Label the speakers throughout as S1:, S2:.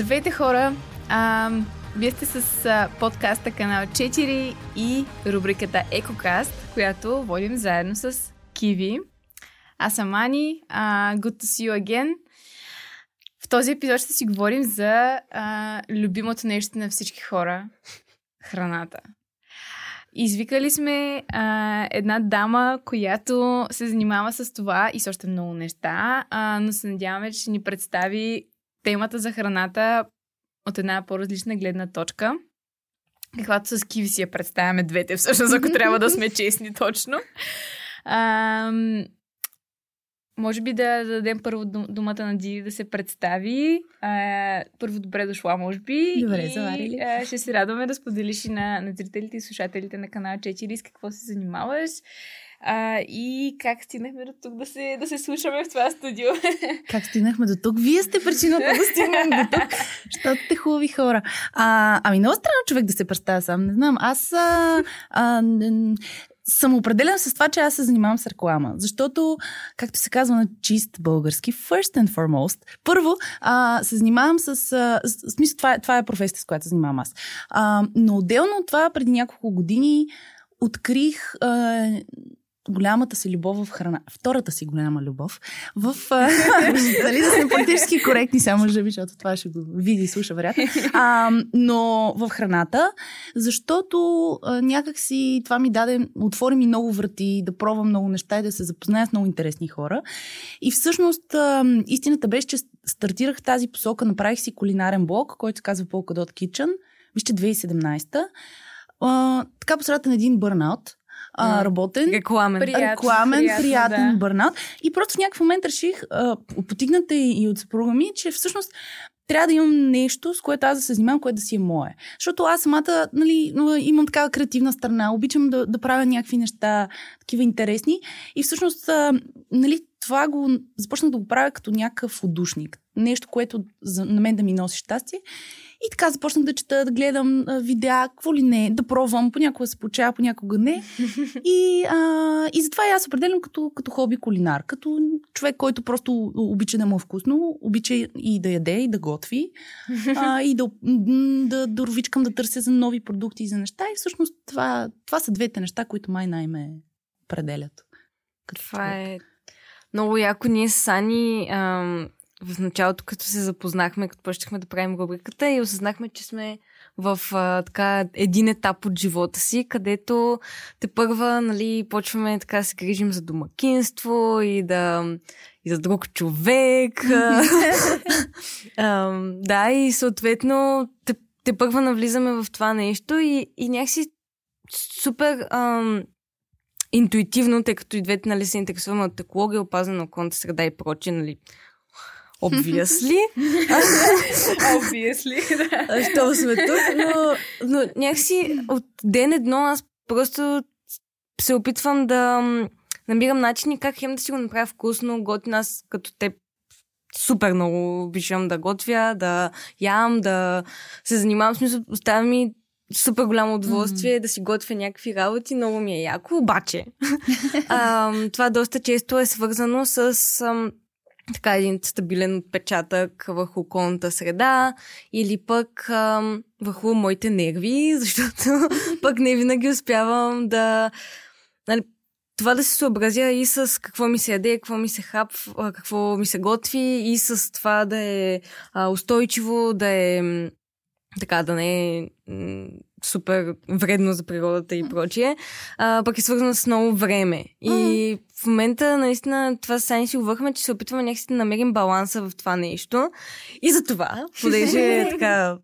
S1: Здравейте хора! А, вие сте с а, подкаста Канал 4 и рубриката Екокаст, която водим заедно с Киви. Аз съм Ани. А, good to see you again. В този епизод ще си говорим за а, любимото нещо на всички хора храната. Извикали сме а, една дама, която се занимава с това и с още много неща, а, но се надяваме, че ни представи темата за храната от една по-различна гледна точка. Каквато с Киви си я представяме двете, всъщност, ако трябва да сме честни точно. А, може би да дадем първо думата на Диви да се представи. А, първо добре дошла, може би.
S2: Добре,
S1: и,
S2: заварили.
S1: А, ще се радваме да споделиш и на, на зрителите и слушателите на канал 4 с какво се занимаваш. А, и как стигнахме до тук да се, да се слушаме в това студио.
S2: Как стигнахме до тук? Вие сте причината да стигнем до тук, защото сте хубави хора. А, ами много странно човек да се представя сам. Не знам, аз а, а, съм определен с това, че аз се занимавам с реклама. Защото, както се казва на чист български, first and foremost, първо а, се занимавам с... А, с смисъл, това, е, това е професията, с която се занимавам аз. А, но отделно от това, преди няколко години, открих а, голямата си любов в храна. Втората си голяма любов в... Дали да сме политически коректни, само може защото това ще го види и слуша, вероятно. Но в храната, защото а, някак си това ми даде, отвори ми много врати, да пробвам много неща и да се запозная с много интересни хора. И всъщност а, истината беше, че стартирах тази посока, направих си кулинарен блог, който се казва Polka Dot Kitchen. Вижте, 2017 а, така по на един бърнаут а, работен.
S3: Рекламен.
S2: Приятен, рекламен, приятен, приятен да. бърнаут. И просто в някакъв момент реших, а, потигната и, и от съпруга ми, че всъщност трябва да имам нещо, с което аз да се занимавам, което да си е мое. Защото аз самата нали, имам такава креативна страна, обичам да, да правя някакви неща, такива интересни. И всъщност, нали, това го започнах да го правя като някакъв удушник. Нещо, което за, на мен да ми носи щастие. И така започнах да чета, да гледам видеа, какво ли не, да пробвам. Понякога се получава, понякога не. И, а, и затова и аз определям като, като хоби кулинар. Като човек, който просто обича да му е вкусно, обича и да яде, и да готви. а, и да, да, да ровичкам да търся за нови продукти и за неща. И всъщност това, това са двете неща, които май най-ме определят.
S3: Това е много яко. Ние с Ани ам, в началото, като се запознахме, като почнахме да правим рубриката и осъзнахме, че сме в а, така един етап от живота си, където те първа, нали, почваме така да се грижим за домакинство и да и за друг човек. а, да, и съответно те, те първа навлизаме в това нещо и, и някакси супер ам, интуитивно, тъй като и двете нали, се интересуваме от екология, опазване на околната среда и прочие, нали, Obviously.
S1: Obviously, да.
S3: Що сме тук, но, но някакси от ден едно аз просто се опитвам да намирам начини как хем да си го направя вкусно, готино. Аз като теб супер много обичам да готвя, да ям, да се занимавам. Смисъл, оставя ми супер голямо удоволствие mm-hmm. да си готвя някакви работи, много ми е яко, обаче а, това доста често е свързано с така един стабилен отпечатък върху околната среда или пък а, върху моите нерви, защото пък не винаги успявам да... Нали, това да се съобразя и с какво ми се яде, какво ми се хап, какво ми се готви и с това да е а, устойчиво, да е така да не е супер вредно за природата и прочие, а, пък е свързано с много време. И в момента, наистина, това сами си говорихме, че се опитваме някакси да намерим баланса в това нещо. И за това, понеже така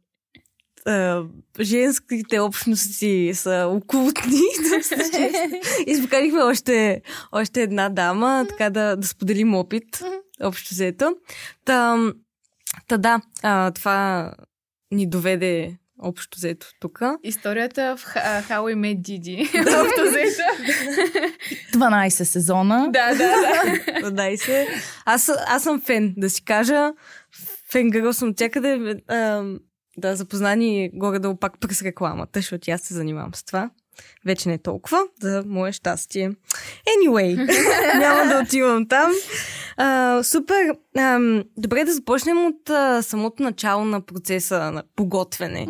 S3: женските общности са окултни. Избукарихме още, още една дама, така да, да споделим опит, общо взето. Та, та да, а, това ни доведе общо взето тук.
S1: Историята в How We Met Didi. общо взето.
S2: 12 сезона.
S1: Да, да,
S3: да. 12. Аз, аз съм фен, да си кажа. Фен гърл съм тякъде. да, запознани горе-долу пак през рекламата, защото аз се занимавам с това. Вече не толкова, за мое щастие. Anyway, няма да отивам там. А, супер. Ам, добре да започнем от а, самото начало на процеса на поготвяне.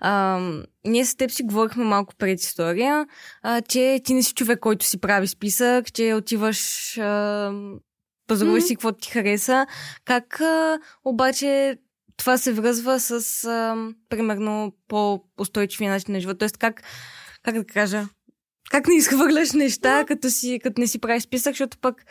S3: Ам, ние с теб си говорихме малко пред история, а, че ти не си човек, който си прави списък, че отиваш, а, пазаруваш си какво ти хареса. Как а, обаче това се връзва с, а, примерно, по-устойчивия начин на живота? Тоест, как, как да кажа, как не изхвърляш неща, като, си, като не си правиш списък, защото пък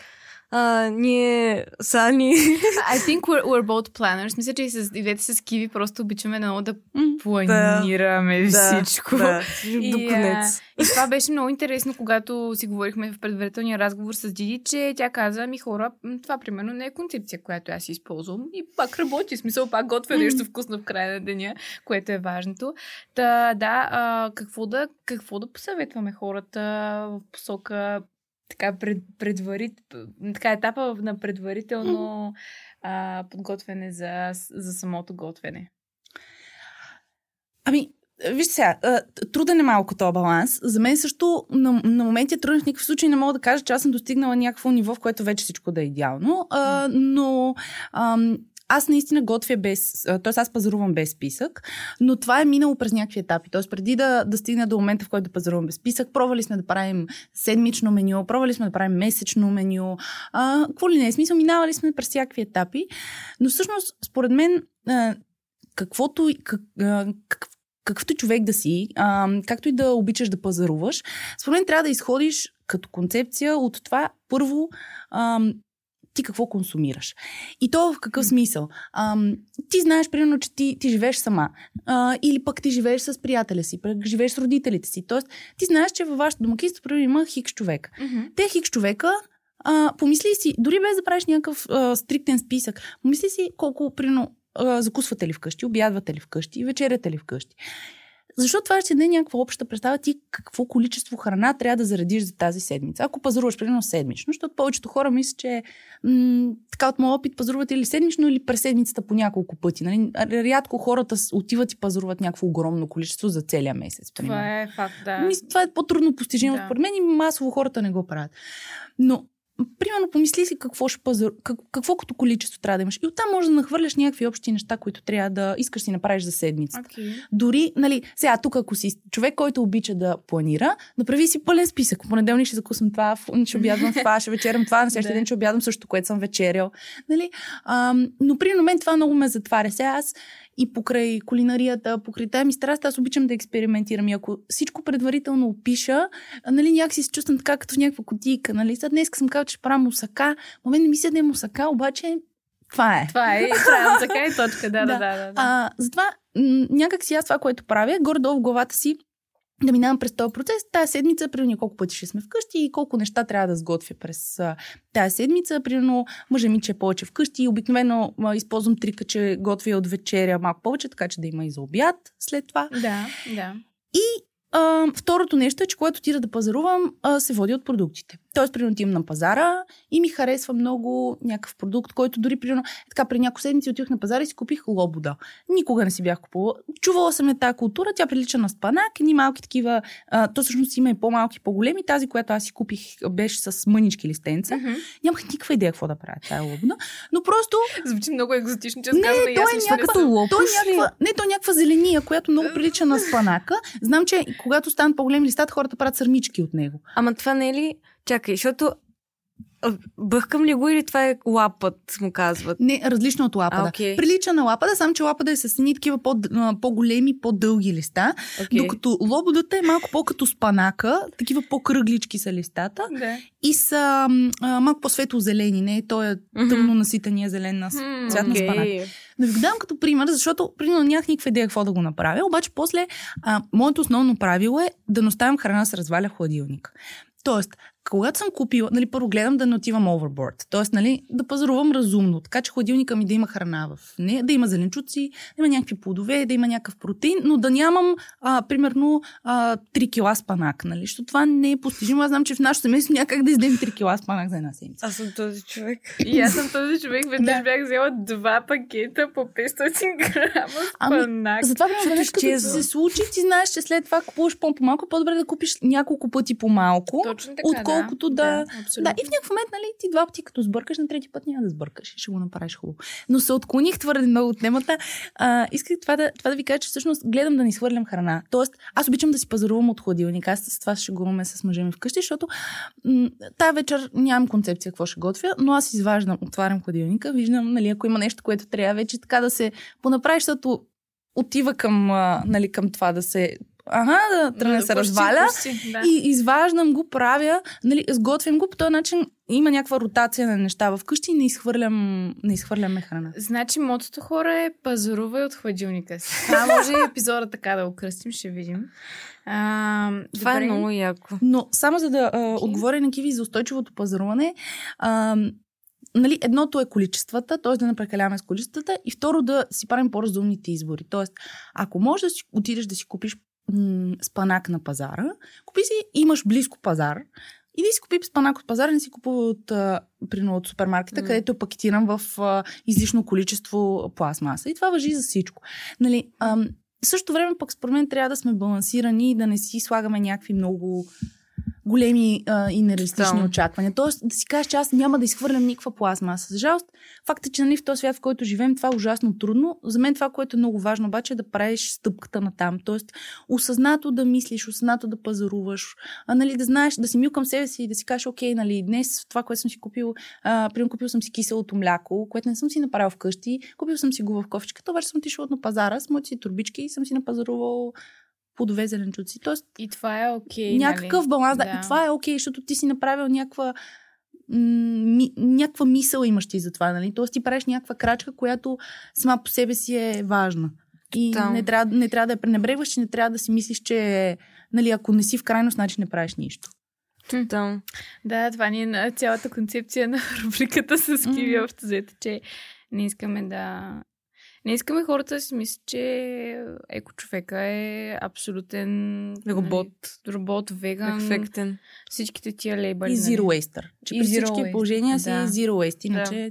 S3: а, ние са ни...
S1: I think we're, we're both planners. Мисля, че и, с, и двете с Киви просто обичаме много да планираме всичко.
S3: Да,
S1: И,
S3: до
S1: а,
S3: конец.
S1: И това беше много интересно, когато си говорихме в предварителния разговор с Диди, че тя каза ми хора, това примерно не е концепция, която аз използвам. И пак работи, в смисъл пак готвя нещо вкусно в края на деня, което е важното. Та, да, а, какво, да, какво да посъветваме хората в посока така, пред, предварит, така етапа на предварително а, подготвяне за, за самото готвене.
S2: Ами, вижте сега, труден е малко този баланс. За мен също на, на моменти е труден в никакъв случай не мога да кажа, че аз съм достигнала някакво ниво, в което вече всичко да е идеално. А, но ам, аз наистина готвя без, т.е. аз пазарувам без списък, но това е минало през някакви етапи. Т.е. преди да, да стигна до момента, в който да пазарувам без списък, пробвали сме да правим седмично меню, пробвали сме да правим месечно меню, а, какво ли не е смисъл, минавали сме през всякакви етапи, но всъщност, според мен, а, каквото, как, а, как, какъвто човек да си, а, както и да обичаш да пазаруваш, според мен трябва да изходиш като концепция от това първо а, ти какво консумираш. И то в какъв смисъл? А, ти знаеш, примерно, че ти, ти живееш сама. А, или пък ти живееш с приятеля си, пък живееш с родителите си. Тоест, ти знаеш, че във вашето домакинство, примерно, има хикс човека. Те хикс човека а, помисли си, дори без да правиш някакъв а, стриктен списък, помисли си колко, примерно, а, закусвате ли вкъщи, обядвате ли вкъщи, вечеряте ли вкъщи. Защото това ще даде някаква обща представа ти какво количество храна трябва да заредиш за тази седмица. Ако пазаруваш, примерно седмично, защото повечето хора мислят, че м- така от моят опит пазаруват или седмично, или през седмицата по няколко пъти. Нали? Рядко хората отиват и пазаруват някакво огромно количество за целия месец. примерно.
S1: Това е факт, да.
S2: Ами, това е по-трудно постижимо,
S1: Да.
S2: според мен и масово хората не го правят. Но, примерно, помисли си какво, ще пазар... как, какво като количество трябва да имаш. И оттам може да нахвърляш някакви общи неща, които трябва да искаш да си направиш за седмицата.
S1: Okay.
S2: Дори, нали, сега тук, ако си човек, който обича да планира, направи си пълен списък. Понеделник ще закусвам това, ще обядвам това, ще вечерям това, на следващия ден ще обядвам също, което съм вечерял. Нали? Ам, но при мен това много ме затваря. Сега аз и покрай кулинарията, покрай тая ми страст, аз обичам да експериментирам. И ако всичко предварително опиша, нали, някакси се чувствам така, като в някаква кутийка. Нали? Сега днес съм казал, че правя мусака. В мен не мисля да е мусака, обаче това е.
S1: Това е правилно, така е точка. Да, да,
S2: Да.
S1: да. да, да.
S2: А, затова някак си аз това, което правя, горе-долу в главата си да минавам през този процес. Тая седмица, примерно, няколко пъти ще сме вкъщи и колко неща трябва да сготвя през тая седмица. Примерно, мъжа ми, че е повече вкъщи и обикновено а, използвам трика, че готвя от вечеря малко повече, така че да има и за обяд след това.
S1: Да, да.
S2: А, второто нещо е, че когато отида да пазарувам, а, се води от продуктите. Тоест, примерно, отивам на пазара и ми харесва много някакъв продукт, който дори, примерно, е така, при няколко седмици отидох на пазара и си купих лобода. Никога не си бях купувала. Чувала съм я тази култура, тя прилича на спанак, едни малки такива, а, то всъщност има и по-малки, по-големи. Тази, която аз си купих, беше с мънички листенца.
S1: Мгм.
S2: Нямах никаква идея какво да правя тази лобода, но просто
S1: Звучи много екзотично, че
S2: Не,
S1: казвам, и
S2: то
S1: аз
S2: е
S1: не
S2: някаква- то е
S3: Лопуш ли?
S2: някаква, не, то е някаква зеления, която много прилича на спанака. Знам, че когато станат по-големи листата, хората правят сърмички от него.
S3: Ама това не е ли... Чакай, защото... а, Бъхкам ли го или това е лапът, му казват?
S2: Не, различно от лапада.
S3: А, окей.
S2: Прилича на лапада, само че лапада е с едни такива по- по-големи, по-дълги листа,
S3: Okay.
S2: докато лободата е малко по-като спанака, такива по-кръглички са листата
S1: Да.
S2: и са а, малко по-светло-зелени, не? Той е тъмно наситения зелен на
S1: Хм,
S2: цвят на
S3: Окей.
S2: спанака. Да ви го дам като пример, защото примерно нямах никаква идея какво да го направя, обаче после а, моето основно правило е да не оставям храна да се разваля в хладилник. Тоест, когато съм купила, нали, първо гледам да не отивам overboard. Тоест, нали, да пазарувам разумно, така че хладилника ми да има храна в нея, да има зеленчуци, да има някакви плодове, да има някакъв протеин, но да нямам, а, примерно, а, 3 кила спанак, нали, защото това не е постижимо. Аз знам, че в нашото семейство някак да издем 3 кила спанак за една седмица.
S3: Аз съм този човек.
S1: И аз съм този човек, веднъж
S2: Да.
S1: бях взела два пакета по 500 грама
S2: Ами,
S1: спанак.
S2: Затова примерно, веднъж като се случи, ти знаеш, че след това купуваш по-малко, по-добре да купиш няколко пъти по-малко,
S1: Точно така,
S2: отколкото да...
S1: да,
S2: Да, и в някакъв момент, нали, ти два пъти като сбъркаш, на трети път няма да сбъркаш и ще го направиш хубаво. Но се отклоних твърде много от темата. А, исках това да, това да ви кажа, че всъщност гледам да ни свърлям храна. Тоест, аз обичам да си пазарувам от хладилника. Аз с това ще шегуваме с мъжа ми вкъщи, защото м- тая вечер нямам концепция какво ще готвя, но аз изваждам, отварям хладилника, виждам, нали, ако има нещо, което трябва вече така да се понаправи, защото отива към, нали, към това да се Ага, да тръгне да се разваля.
S1: почти, да.
S2: И изваждам го, правя, нали, сготвям го по този начин. Има някаква ротация на неща вкъщи и не изхвърлям, не изхвърляме храна.
S1: Значи, мотото хора е пазарувай от хладилника си. Това може и епизода така да го кръстим, ще видим. А,
S3: Това
S1: добре.
S3: е много яко.
S2: Но само за да а, отговоря на Киви за устойчивото пазаруване, а, нали, едното е количествата, т.е. да не прекаляваме с количествата, и второ да си правим по-разумните избори. Т.е. ако можеш да си отидеш да си купиш м- спанак на пазара, купи си, имаш близко пазар, Иди си купи спанак от пазара, не си купува от, а, от супермаркета,
S3: М.
S2: където е пакетиран в а, излишно количество пластмаса. И това въжи за всичко. Нали, ам, в същото време пък според мен трябва да сме балансирани и да не си слагаме някакви много големи а, и нереалистични
S3: Да.
S2: очаквания. Тоест да си кажеш, че аз няма да изхвърлям никаква пластмаса. За жалост, факт е, че нали, в този свят, в който живеем, това е ужасно трудно. За мен това, което е много важно, обаче е да правиш стъпката на там. Тоест, осъзнато да мислиш, осъзнато да пазаруваш, а, нали, да знаеш, да си мил към себе си и да си кажеш, окей, нали, днес това, което съм си купил, а, примерно купил съм си киселото мляко, което не съм си направил вкъщи, купил съм си го в кофичката, обаче съм отишъл на пазара с моите си турбички и съм си напазарувал плодове, зеленчуци. Тоест,
S1: И това е окей.
S2: някакъв
S1: нали?
S2: баланс. Да.
S1: Да.
S2: И това е окей, защото ти си направил някаква ми, някаква мисъл имаш ти за това, нали? Тоест ти правиш някаква крачка, която сама по себе си е важна. И не трябва, не трябва да я пренебрегваш, че не трябва да си мислиш, че нали, ако не си в крайност, значи не правиш нищо.
S3: Там.
S1: Да, това ни е на цялата концепция на рубриката с Киви
S2: Мгм.
S1: общо взето, че не искаме да... Не искаме хората да си мислят, че еко човека е абсолютен
S3: Робот.
S1: нали, робот, веган,
S3: Перфектен.
S1: всичките тия лейбъли.
S2: И
S1: нали.
S2: zero waster. Че
S1: И
S2: при
S1: zero
S2: всички
S1: waste,
S2: положения си
S1: да.
S2: е zero waste. Иначе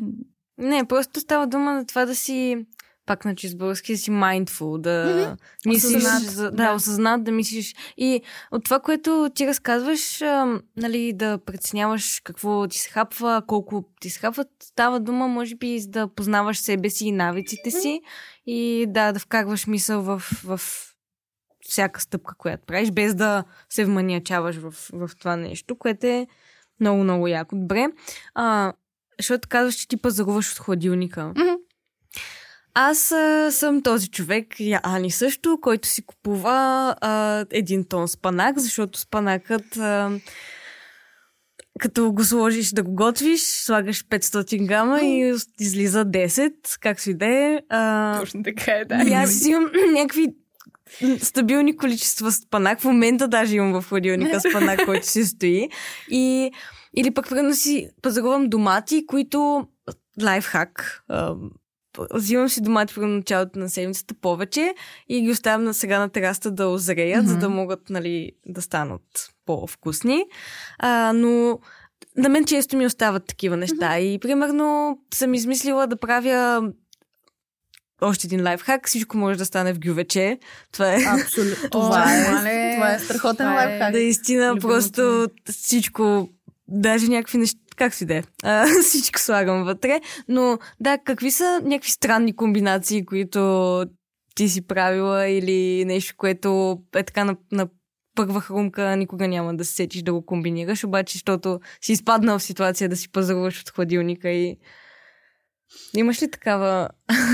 S3: Не, просто става дума за това да си пак на чист български да си mindful, да мислиш,
S1: Осъзнат,
S3: за, да,
S1: да.
S3: осъзнат, да мислиш. И от това, което ти разказваш, а, нали, да преценяваш какво ти се хапва, колко ти се хапват, става дума, може би, за да познаваш себе си и навиците си и да, да вкарваш мисъл в, в всяка стъпка, която правиш, без да се вманиачаваш в, в това нещо, което е много, много яко. Добре. А, защото казваш, че ти пазаруваш от хладилника.
S2: Мгм.
S3: Аз а, съм този човек, и Ани също, който си купува а, един тон спанак, защото спанакът а, като го сложиш да го готвиш, слагаш 500 грама и излиза 10, както и да е.
S1: Точно така е, да.
S3: и аз имам някакви стабилни количества спанак. В момента даже имам в хладилника спанак, който си стои. И, или пък примерно си пазарувам домати, които лайфхак. Взимам си домати в началото на седмицата повече и ги оставям на сега на тераста да озреят, за да могат нали, да станат по-вкусни. А, но на мен често ми остават такива неща. И примерно съм измислила да правя още един лайфхак. Всичко може да стане в гювече. Това е
S2: Абсолютно. Това,
S1: О,
S2: е,
S1: мале.
S2: това е страхотен
S1: Това е-
S2: лайфхак.
S3: наистина
S1: любимото
S3: просто всичко, даже някакви неща, как си да е, а, всичко слагам вътре. Но да, какви са някакви странни комбинации, които ти си правила или нещо, което е така на, на първа хрумка никога няма да се сетиш да го комбинираш, обаче, защото си изпаднал в ситуация да си пазаруваш от хладилника и Имаш ли такава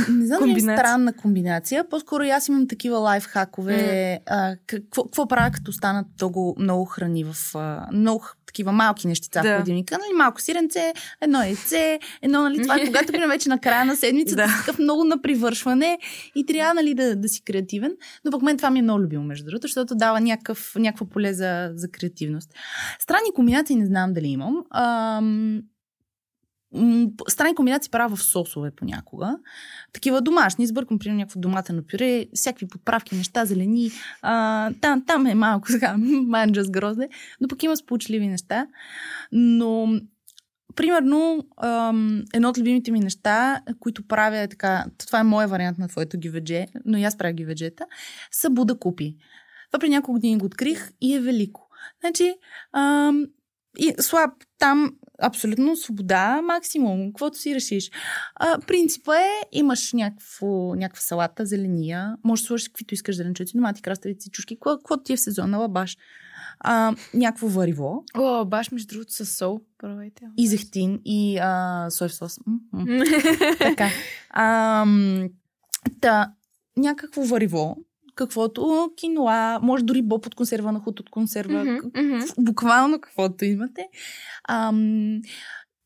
S2: Не знам е
S3: Комбинация.
S2: странна комбинация. По-скоро аз имам такива лайфхакове. А, какво, какво правя, като станат много, много храни в а, много такива малки нещица
S3: Да.
S2: в хладилника. Нали, малко сиренце, едно яйце, едно, нали, това е когато примерно вече на края на седмицата
S3: Да.
S2: такъв много на привършване и трябва нали, да, да си креативен. Но пък мен това ми е много любимо, между другото, защото дава някакъв, някаква поле за, за креативност. Странни комбинации не знам дали имам. Ам, странни комбинации правя в сосове понякога. Такива домашни, сбъркам примерно някакво доматено пюре, всякакви подправки, неща, зелени. А, там, там е малко така манджа с грозде, но пък има сполучливи неща. Но Примерно, едно от любимите ми неща, които правя е така, това е моя вариант на твоето гиведже, но и аз правя гиведжета, са Буда купи. Това при няколко години го открих и е велико. Значи, ам, и слаб там абсолютно свобода, максимум, каквото си решиш. А, принципа е, имаш някакво, някаква салата, зеления, можеш да сложиш каквито искаш зеленчуци, домати, краставици, чушки, какво ти е в сезона, лабаш. А, някакво вариво.
S1: О, баш между другото с сол. Пробвайте.
S2: И зехтин, и а, соев сос. Така. А, та, някакво вариво, каквото киноа, може дори боб от консерва на худ от консерва,
S1: Mm-hmm, mm-hmm.
S2: буквално каквото имате. Ам,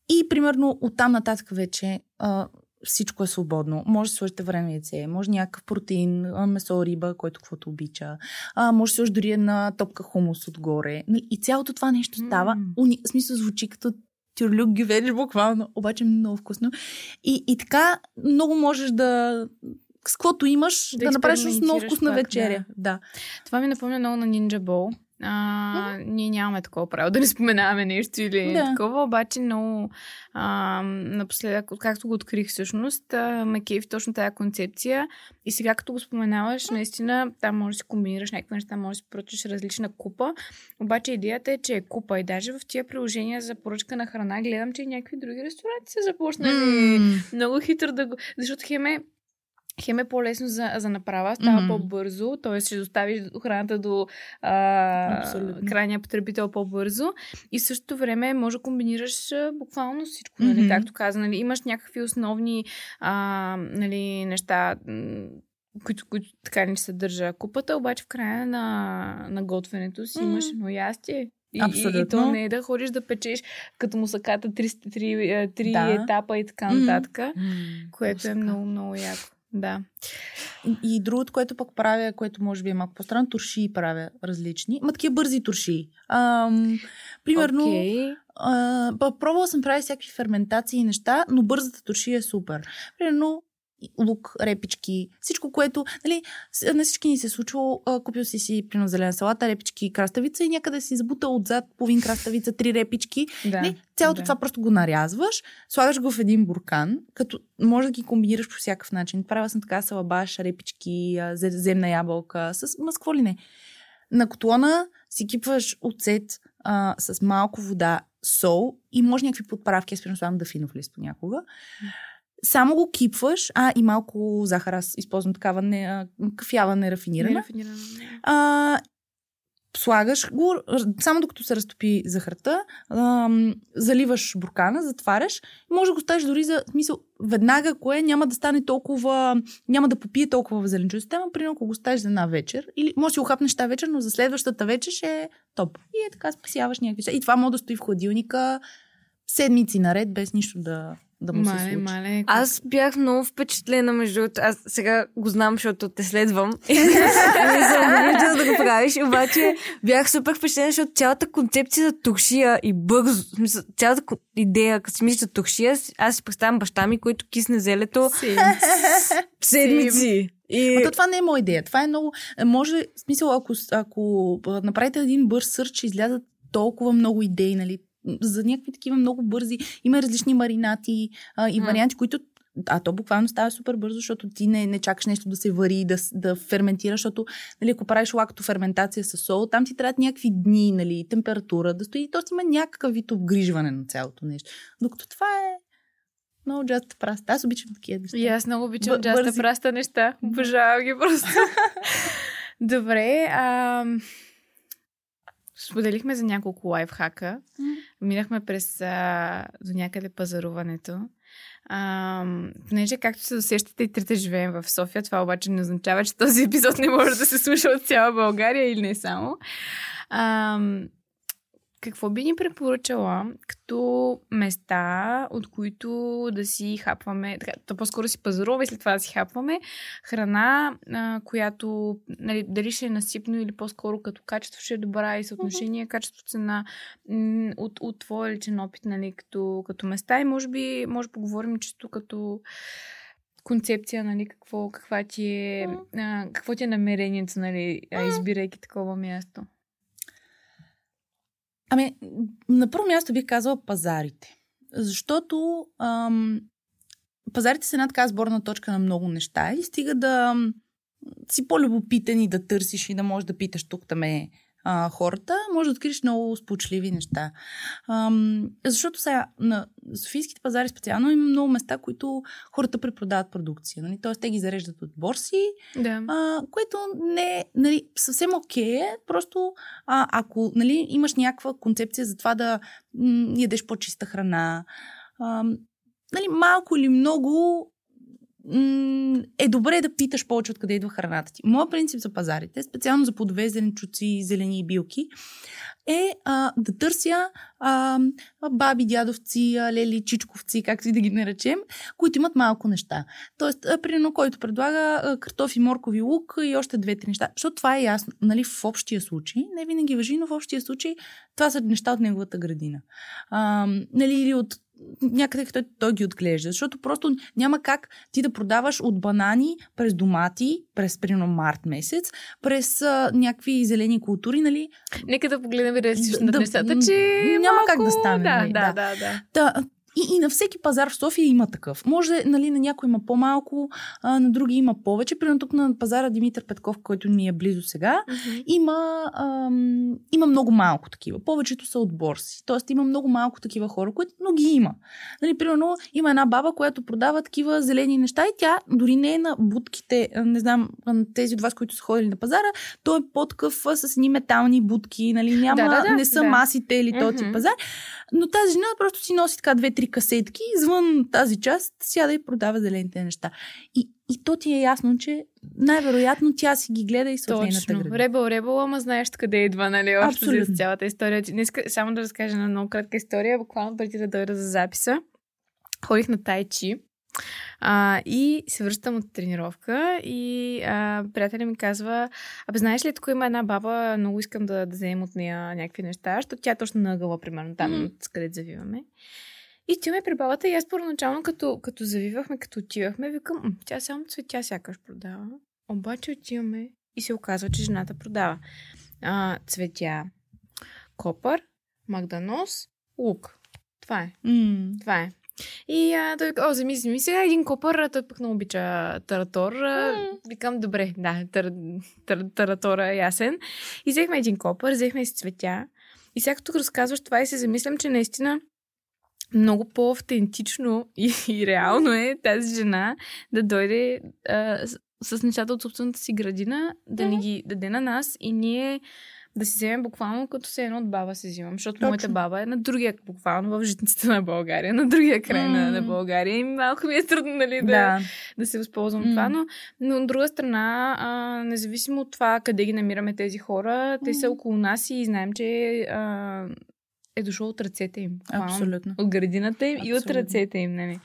S2: и примерно оттам нататък вече а, всичко е свободно. Може да сложите време яйце, може някакъв протеин, месо, риба, който каквото обича. А, може да сложиш дори една топка хумус отгоре. И цялото това нещо става.
S1: М.
S2: Уни... В смисъл звучи като тюрлюк гювеч буквално, обаче е много вкусно. И, и така много можеш да с каквото имаш, да,
S1: Да
S2: да направиш много вкусна
S1: пак,
S2: вечеря. Да.
S1: Това ми напомня много на Ninja Bowl. А, ние нямаме такова право да не споменаваме нещо или
S2: Да.
S1: такова, обаче а, напоследък, както го открих всъщност, а, ме точно тази концепция и сега като го споменаваш, наистина там можеш да си комбинираш някакви неща, можеш да си поръчаш различна купа, обаче идеята е, че е купа и даже в тия приложения за поръчка на храна гледам, че и някакви други ресторанти са започнали
S2: М.
S1: много хитро да го... Защото хем е, хем е по-лесно за, за направа, става
S2: Мгм.
S1: по-бързо, т.е. ще доставиш храната до а,
S2: Абсолютно.
S1: крайния потребител по-бързо и в същото време може да комбинираш буквално всичко, нали,
S2: Мгм.
S1: както каза, нали, имаш някакви основни а, нали, неща, които, които така не съдържа купата, обаче в края на, на готвенето си
S2: М.
S1: имаш едно ястие. И, и, и то
S2: Абсолютно.
S1: не е да ходиш да печеш като мусаката три
S2: Да.
S1: етапа и така нататък,
S2: М,
S1: което е
S2: така.
S1: много, много яко. Да.
S2: И другото, което пък правя, което може би е малко по-странно, турши правя различни. Ма такива бързи турши. Ам, примерно,
S1: Okay.
S2: а, пробвала съм правя всякакви ферментации и неща, но бързата турши е супер. Примерно, лук, репички, всичко, което, нали, на всички ни се е случвало, а, купил си си, примерно, зелена салата, репички, краставица и някъде си забутал отзад половин краставица, три репички
S1: Да.
S2: Нали, цялото
S1: да.
S2: това просто го нарязваш, слагаш го в един буркан, като може да ги комбинираш по всякакъв начин. Правила съм така салабаш, репички, земна ябълка, с какво ли не. На котлона си кипваш оцет а, с малко вода, сол и може някакви подправки, аз примерно слагам дафинов лист понякога. Само го кипваш, а и малко захар, аз използвам такава не, а, кафява нерафинирана.
S1: Нерафинирана.
S2: А, слагаш го, само докато се разтопи захарта, ам, заливаш буркана, затваряш. Може да го ставиш дори за, смисъл, веднага, кое няма да стане толкова, няма да попие толкова в зеленчуците, но примерно ако го ставиш за една вечер, или може да си го хапнеш тази вечер, но за следващата вечер ще е топ. И е така спасяваш някакви. И това може да стои в хладилника седмици наред, без нищо да, да му се
S1: Мале,
S2: случи.
S1: мале.
S3: Аз бях много впечатлена, между другото. Аз сега го знам, защото те следвам. Не съм го виждала да го правиш, обаче бях супер впечатлена, защото цялата концепция за туршия и бързо, смисъл, цялата идея, като си мисля за туршия, аз си представям баща ми, който кисне зелето
S1: Си.
S3: седмици. И...
S2: Но то това не е моя идея. Това е много... Може, в смисъл, ако, ако а, направите един бърз сърч, излязат толкова много идеи, нали? За някакви такива много бързи. Има различни маринати а, и варианти, които а то буквално става супер бързо, защото ти не, не чакаш нещо да се вари, да, да ферментира, защото нали, ако правиш лактоферментация с сол, там ти трябват някакви дни, нали, температура да стои. То има някакъв вид обгрижване на цялото нещо. Докато това е много just праст. Аз обичам такива неща.
S1: И аз много обичам
S2: Б-
S1: джаста праста неща. Обожавам ги просто. Добре. А... Споделихме за няколко лайфхака. Минахме през а, до някъде пазаруването. А, понеже, както се досещате, и трите живеем в София, това обаче не означава, че този епизод не може да се слуша от цяла България или не само. А, какво би ни препоръчала като места, от които да си хапваме, така, то по-скоро си пазаруваме и след това да си хапваме храна, а, която нали, дали ще е насипно или по-скоро като качество ще е добра и съотношение качество-цена м, от, от твоя личен опит нали, като, като места. И може би може да поговорим чисто като концепция, нали, какво, каква ти е, а, какво ти е намерението, нали, избирайки такова място.
S2: Ами, на първо място бих казала пазарите. Защото ам, пазарите са една така сборна точка на много неща и стига да си по-любопитен и да търсиш и да можеш да питаш тук там е а, хората, може да откриеш много сполучливи неща. Ам, защото сега на Софийските пазари специално има много места, които хората препродават продукция. Нали? Тоест те ги зареждат от борси,
S1: Да.
S2: а, което не е нали, съвсем окей е, просто а, ако нали, имаш някаква концепция за това да м- ядеш по-чиста храна, а, нали, малко или много е добре да питаш повече откъде идва храната ти. Моят принцип за пазарите, специално за плодове, зеленчуци, зелени и билки, е а, да търся а, баби, дядовци, а, лели, чичковци, както и да ги наречем, които имат малко неща. Тоест, а, примерно, който предлага а, картофи, моркови, лук и още две-три неща. Защото това е ясно. Нали, в общия случай, не винаги въжи, но в общия случай това са неща от неговата градина. А, нали, или от някъде, където той ги отглежда. Защото просто няма как ти да продаваш от банани през домати, през примерно март месец, през а, някакви зелени култури, нали?
S1: Нека да погледнем реалистично
S2: Да,
S1: нещата, че
S2: няма
S1: малко...
S2: как да стане,
S1: Да,
S2: нали,
S1: да,
S2: да.
S1: да, да.
S2: И, и на всеки пазар в София има такъв. Може, нали, на някой има по-малко, а, на други има повече. Примерно тук на пазара Димитър Петков, който ми е близо сега,
S1: Мгм.
S2: има, ам, има много малко такива. Повечето са от борси. Тоест има много малко такива хора, които, но ги има. Нали, примерно има една баба, която продава такива зелени неща и тя дори не е на будките, не знам, тези от вас, които са ходили на пазара, той е по-такъв а, с едни метални будки, нали, няма,
S1: Да, да, да,
S2: не са
S1: да.
S2: масите или този
S1: Мгм.
S2: пазар. Но тази жена просто си носи така две-три касетки, извън тази част, сяда и продава зелените неща. И, и то ти е ясно, че най-вероятно тя си ги гледа и от нейната градина.
S1: Ребел, ребел, ама знаеш къде идва, нали?
S2: Абсолютно.
S1: за цялата история. Днес само да разкажа една много кратка история, буквално преди да дойда за записа. Ходих на Тайчи а, и се връщам от тренировка и а, приятеля ми казва, абе знаеш ли, тук има една баба, много искам да, да вземем от нея някакви неща, защото тя е точно на ъгъла, примерно, там, с където завиваме. И отиваме при бабата и аз първоначално, като, като завивахме, като отивахме, викам, «М, тя само цветя сякаш продава. Обаче отиваме и се оказва, че жената продава а, цветя, копър, магданос, лук. Това е.
S2: М.
S1: Това е. И а, той о, вземи, вземи сега един копър, той пък много обича таратор. А, Викам, добре, да, тар, тар, таратора е ясен. И взехме един копър, взехме си цветя. И сега като разказваш това и се замислям, че наистина много по-автентично и, и реално е тази жена да дойде а, с, с нещата от собствената си градина, да ни ги даде на нас и ние да си вземем буквално като се едно от баба си взимам, защото
S2: Точно.
S1: моята баба е на другия, буквално в житницата на България, на другия край на, на
S2: М.
S1: България и малко ми е трудно, нали, да,
S2: Да.
S1: да се възползвам
S2: М.
S1: това, но, но от друга страна, а, независимо от това къде ги намираме тези хора, те са
S2: М.
S1: около нас и знаем, че а, е дошло от ръцете им.
S2: Абсолютно.
S1: От градината им и от
S2: Абсолютно.
S1: ръцете им, нали?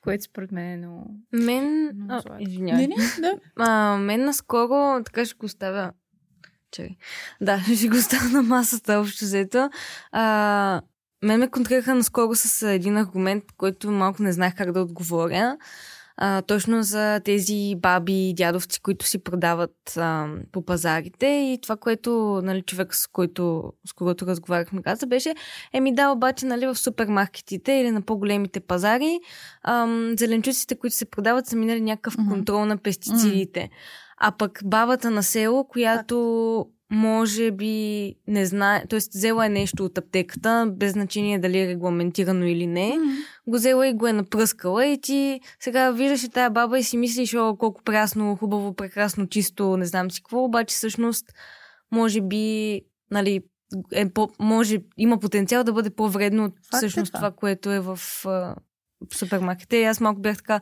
S1: Което според мен е много...
S3: Мен...
S1: Много
S3: А, извинявай.
S2: Не, не, да.
S3: А, мен наскоро, така ще го оставя. Чакай. Да, ще го оставя на масата, общо взето. А, мен ме контрираха наскоро с един аргумент, който малко не знаех как да отговоря. А, точно за тези баби и дядовци, които си продават а, по пазарите. И това, което нали, човек, с който, с когото разговаряхме, каза, беше, еми да, обаче нали, в супермаркетите или на по-големите пазари, ам, зеленчуците, които се продават, са минали някакъв
S2: Мгм.
S3: контрол на пестицидите. А пък бабата на село, която може би не знае, т.е. взела е нещо от аптеката, без значение дали е регламентирано или не,
S2: М.
S3: го взела и го е напръскала и ти сега виждаш и тая баба и си мислиш, о, колко прясно, хубаво, прекрасно, чисто, не знам си какво, обаче всъщност може би, нали, е по, може, има потенциал да бъде по-вредно от
S2: Факт е
S3: всъщност
S2: това.
S3: това, което е в супермаркета. И аз малко бях така,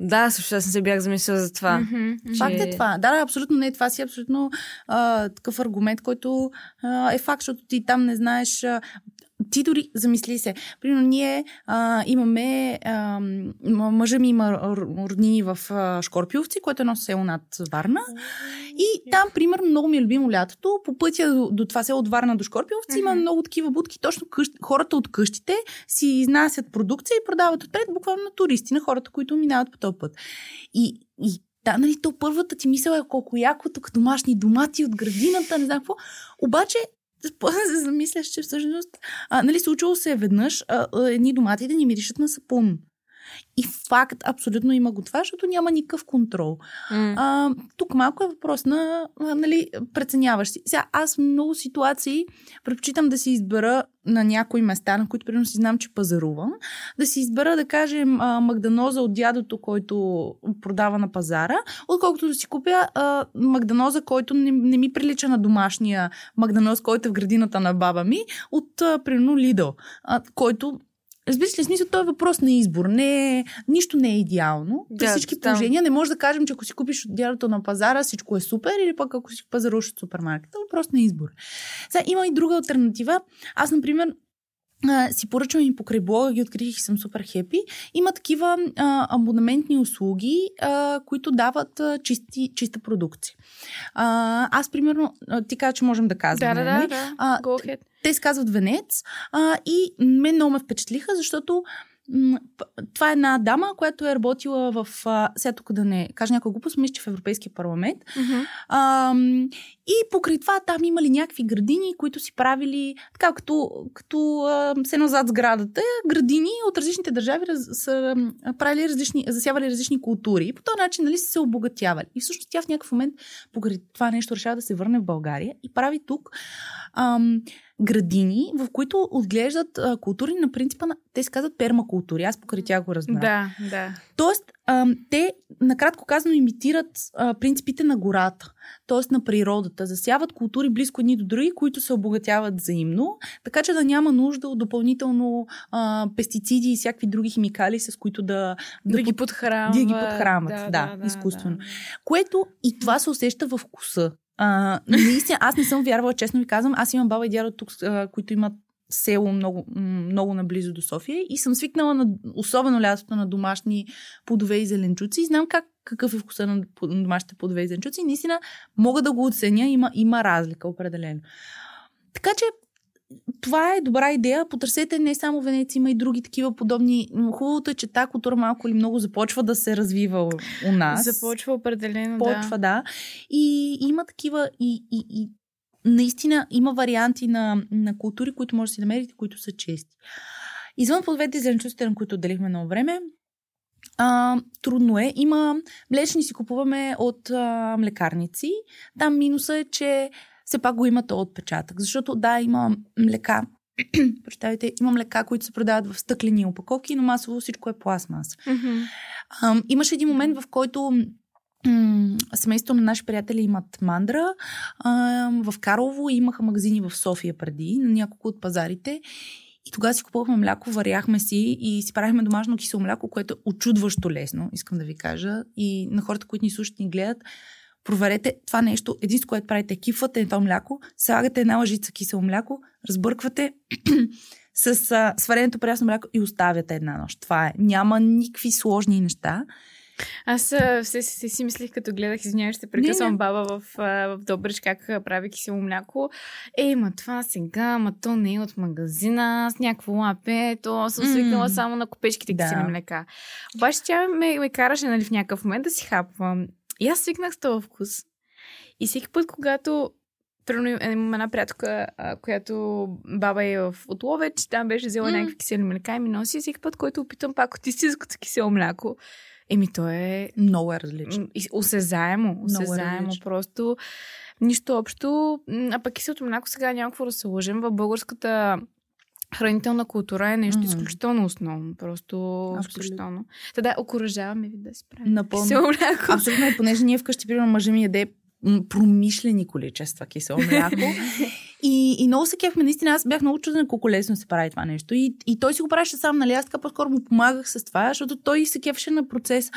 S3: да, също аз не се бях замислила за това.
S1: Мгм, мгм.
S2: Факт
S3: че-
S2: е това. Да, да, абсолютно не. Това си е абсолютно а, такъв аргумент, който а, е факт, защото ти там не знаеш. А, ти дори замисли се. Примерно ние а, имаме, а, мъжа ми има роднини в а, Шкорпиовци, което е едно село над Варна. И там, примерно, много ми е любимо лятото. По пътя до, до това село от Варна до Шкорпиовци има
S1: Мгм.
S2: много такива будки. Точно къщ, хората от къщите си изнасят продукция и продават отпред буквално на туристи, на хората, които минават по този път. И, и да, нали, то първата ти мисъл е колко яко тук домашни домати от градината, не знам какво. Обаче, после се замисляш, че всъщност, а, нали, случило се е веднъж а, а, едни домати да ни миришат на сапун. И факт, абсолютно има го това, защото няма никакъв контрол.
S3: М.
S2: А, тук малко е въпрос на, нали, преценяваш си. Сега, аз много ситуации предпочитам да си избера на някои места, на които примерно си знам, че пазарувам, да си избера, да кажем, а, магданоза от дядото, който продава на пазара, отколкото да си купя а, магданоза, който не, не ми прилича на домашния магданоз, който е в градината на баба ми, от, а, примерно, а, който Разбираш ли, в смисъл, той е въпрос на избор. Не е, нищо не е идеално. При
S3: Да,
S2: всички
S3: тотално.
S2: положения не може да кажем, че ако си купиш от дядото на пазара, всичко е супер, или пък ако си пазаруваш от супермаркета, въпрос на избор. Сега има и друга альтернатива. Аз, например, а, си поръчвам и покрай блога, ги открих и съм супер хепи. Има такива а, абонаментни услуги, а, които дават а, чисти, чиста продукция. А, аз, примерно, а, ти каза, че можем да
S1: Да,
S2: казваме.
S1: да,
S2: нали?
S1: да, да.
S2: А,
S1: Go ahead.
S2: те се казват Венец а, и мен много ме впечатлиха, защото това е една дама, която е работила в... Сега тук да не кажа някаква глупост, мисля, че в Европейския парламент.
S1: Мгм.
S2: А, и покрай това там имали някакви градини, които си правили така като, като се назад сградата, градини от различните държави раз, са правили различни, засявали различни култури. И по този начин нали, са се обогатявали. И всъщност тя в някакъв момент покрай това нещо решава да се върне в България и прави тук ам, градини, в които отглеждат а, култури на принципа на... Те се казват пермакултури. Аз покрай тях го разбрах.
S1: Да, да.
S2: Тоест, ам, те, накратко казано, имитират а, принципите на гората, т.е. на природата. Засяват култури близко едни до други, които се обогатяват взаимно, така че да няма нужда от допълнително а, пестициди и всякакви други химикали, с които да,
S1: Да,
S2: да,
S1: ги
S2: под...
S1: подхранват.
S2: да ги подхранват, да, изкуствено.
S1: да.
S2: Което и това се усеща в вкуса. А, наистина, аз не съм вярвала, честно ви казвам. Аз имам баба и дядо тук, а, които имат село много, много наблизо до София и съм свикнала, на, особено лятото, на домашни плодове и зеленчуци и знам как, какъв е вкуса на на домашните плодове и зеленчуци наистина мога да го оценя, има, има разлика определено. Така че това е добра идея. Потърсете не само Венеция, има и други такива подобни. Но Хубавото е, че тази култура малко или много започва да се развива у- нас.
S1: Започва определено,
S2: Почва,
S1: да.
S2: да. И има такива и, и, и наистина има варианти на, на култури, които може да си намерите, които са чести. Извън плодовете и зеленчуците, на които отделихме много време, а, трудно е. Има млечни си купуваме от а, млекарници. Там минуса е, че все пак го има този отпечатък. Защото да, има млека, прощавайте, има млека, които се продават в стъклени опаковки, но масово всичко е пластмаса.
S1: Мгм.
S2: Ам, имаше един момент, в който м- семейството на наши приятели имат мандра. В Карлово имаха магазини в София преди, на няколко от пазарите. И тогава си купувахме мляко, варяхме си и си правихме домашно кисело мляко, което е очудващо лесно, искам да ви кажа. И на хората, които ни слушат и ни гледат, проверете това нещо. Единствено, което правите, кифвате това мляко, слагате една лъжица кисело мляко, разбърквате с а, свареното прясно мляко и оставяте една нощ. Това е. Няма никакви сложни неща.
S1: Аз а, все си, мислих, като гледах, извинявай, ще прекъсвам баба в, в Добрич, как прави кисело мляко. Е, ма това сега, ма то не е от магазина, с някакво лапе, то съм свикнала само на копечките
S2: Да.
S1: кисели млека. Обаче тя ме, ме караше нали, в някакъв момент да си хапвам. И аз свикнах с този вкус. И всеки път, когато Примерно имам една приятелка, която баба е в Отловеч, там беше взела
S2: М.
S1: някакви кисели млека и ми носи и всеки път, който опитам пак от истинското кисело мляко. Еми, то е
S2: Много е различно.
S1: Осезаемо,
S2: е
S1: осезаемо.
S2: различно.
S1: просто нищо общо. А пък киселото мляко сега няма какво да се лъжем. В българската хранителна култура е нещо
S2: Мгм.
S1: изключително основно. Просто
S2: Абсолютно.
S1: изключително. Та да, окоръжаваме ви да си правим
S2: Напълно. Абсолютно, понеже ние вкъщи, примерно, мъжа ми яде промишлени количества кисело мляко. и, и много се кефме, наистина, аз бях много чудена колко лесно се прави това нещо. И, и той си го правеше сам, нали? Аз така по-скоро му помагах с това, защото той се кефеше на процес.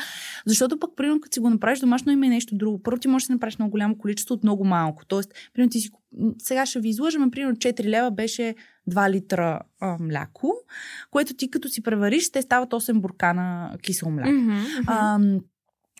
S2: Защото пък, примерно, като си го направиш домашно, има и нещо друго. Първо ти можеш да направиш много голямо количество от много малко. Тоест, примерно, ти си. Сега ще ви излъжем, примерно 4 лева беше 2 литра а, мляко, което ти като си превариш, те стават 8 буркана кисело мляко.
S1: Мгм.
S2: А,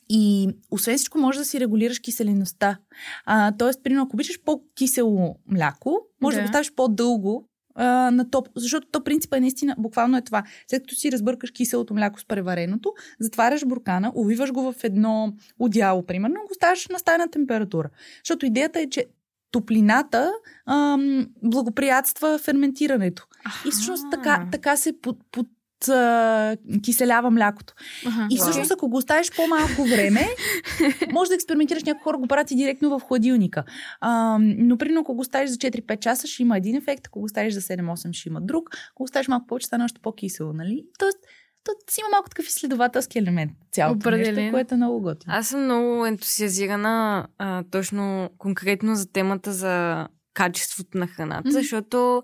S2: и освен всичко, може да си регулираш киселеността. А, тоест, примерно, ако обичаш по-кисело мляко, може да,
S1: Да.
S2: го оставиш по-дълго а, на топ, защото то принципа е наистина, буквално е това. След като си разбъркаш киселото мляко с превареното, затваряш буркана, увиваш го в едно одяло, примерно, го ставаш на стайна температура. Защото идеята е, че топлината ам, благоприятства ферментирането. И всъщност така,
S1: Аха.
S2: така се под, под, а, киселява млякото.
S1: Аха.
S2: И всъщност, ако го оставиш по-малко време, може да експериментираш. Някои хора го правят и директно в хладилника. А, но, примерно, ако го оставиш за 4-5 часа, ще има един ефект, ако го оставиш за 7-8, ще има друг. Ако го оставиш малко повече, стане още по-кисело, нали? Тоест, то си има малко такъв изследователски елемент. Цялото
S1: Определено.
S2: нещо, което е много готино.
S3: Аз съм много ентусиазирана а, точно конкретно за темата за качеството на храната,
S2: Мгм.
S3: защото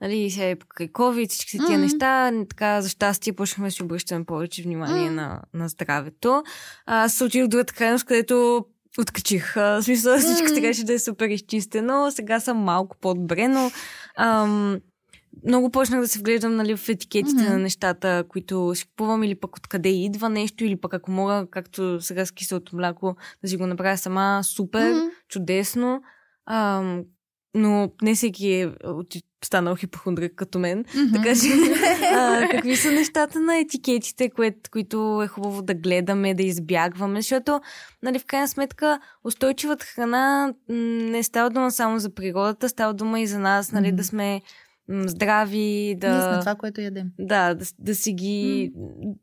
S3: нали, сега е покрай COVID, всички тия
S2: Мгм.
S3: неща, така за щастие почнахме да си обръщаме повече внимание
S2: Мгм.
S3: на, на здравето. Аз се отидох в другата крайност, където откачих. В смисъл всичко
S2: Мгм.
S3: трябваше да е супер изчистено. Сега съм малко по-добре, но ам, много почнах да се вглеждам нали, в етикетите
S2: Мгм.
S3: на нещата, които си купувам или пък откъде идва нещо, или пък ако мога, както сега с киселото мляко, да си го направя сама, супер,
S2: Мгм.
S3: чудесно. Ам, но не всеки е от- станал хипохондрик като мен.
S2: Мгм.
S3: Така че, а, какви са нещата на етикетите, кое, които е хубаво да гледаме, да избягваме, защото, нали, в крайна сметка, устойчивата храна не става дума само за природата, става дума и за нас, нали,
S2: Мгм.
S3: да сме здрави, да...
S2: Ние сме това, което ядем.
S3: Да, да, да си ги,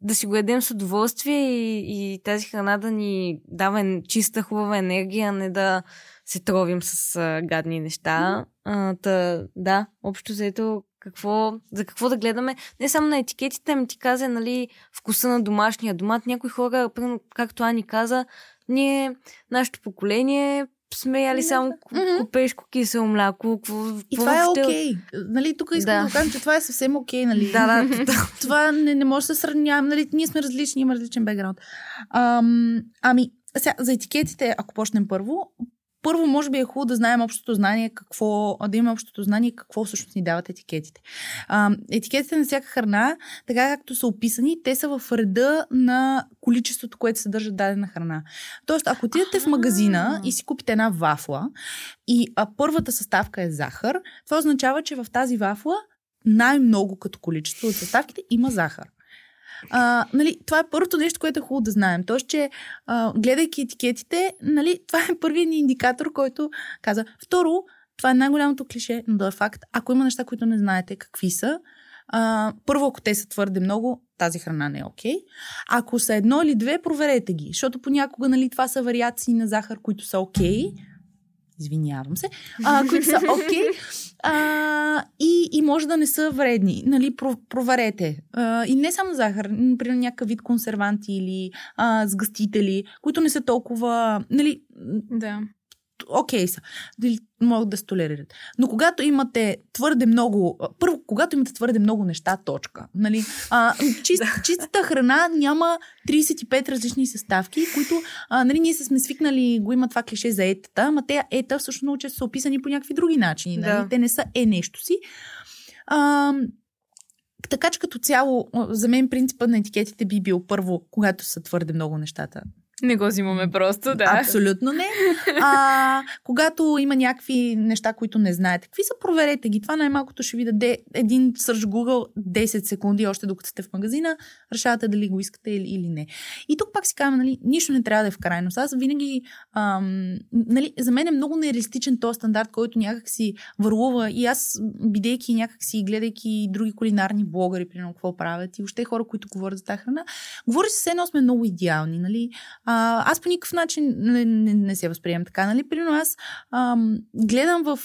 S3: да си го ядем с удоволствие и, и тази храна да ни дава чиста, хубава енергия, а не да се тровим с а, гадни неща. А, та, да, общо заето какво, за какво да гледаме. Не само на етикетите, ами ти каза, нали, вкуса на домашния домат. Някои хора, както Ани каза, ние, нашето поколение, сме яли само купешко кисело мляко. Какво,
S2: И това е окей. Нали, тук искам
S3: Да.
S2: да. да кажа, че това е съвсем окей, нали?
S3: Да, да, да.
S2: това не, не може да се сравняваме. Нали, ние сме различни, има различен бекграунд. Ам, ами, сега, за етикетите, ако почнем първо, първо, може би е хубаво да знаем общото знание какво, да имаме общото знание какво всъщност ни дават етикетите. А, етикетите на всяка храна, така както са описани, те са в реда на количеството, което съдържа дадена храна. Тоест, ако отидете в магазина и си купите една вафла и а, първата съставка е захар, това означава, че в тази вафла най-много като количество от съставките има захар. А, нали, това е първото нещо, което е хубаво да знаем. Тоест, че а, гледайки етикетите, нали, това е първият ни индикатор, който каза. Второ, това е най-голямото клише, но да е факт. Ако има неща, които не знаете какви са, а, първо, ако те са твърде много, тази храна не е окей. Ако са едно или две, проверете ги, защото понякога нали, това са вариации на захар, които са окей. Извинявам се, а, които са окей а, и, и може да не са вредни. Нали, про, проверете. А, и не само захар, например някакъв вид консерванти или а, сгъстители, които не са толкова... Нали,
S1: Да.
S2: Окей са, дали могат да се толерират. Но когато имате твърде много, първо, когато имате твърде много неща, точка. Нали? А, чист, чистата храна няма 35 различни съставки, които а, нали, ние сме свикнали, го има това клише за етата, ама те ета всъщност много често са описани по някакви други начини. Нали?
S3: Да.
S2: Те не са е нещо си. А, така че като цяло, за мен принципът на етикетите би бил първо, когато са твърде много нещата,
S1: Не го взимаме просто, да.
S2: Абсолютно не. А, когато има някакви неща, които не знаете, какви са, проверете ги. Това най-малкото ще ви даде един сърж Google 10 секунди, още докато сте в магазина, решавате дали го искате или, не. И тук пак си казвам, нали, нищо не трябва да е в крайност. Аз винаги, ам, нали, за мен е много нереалистичен този стандарт, който някак си върлува и аз, бидейки някак си, гледайки други кулинарни блогъри, примерно, какво правят и въобще хора, които говорят за тази храна, говори се, едно сме много идеални, нали? А, аз по никакъв начин не, не, не се възприемам така, нали? Примерно аз ам, гледам в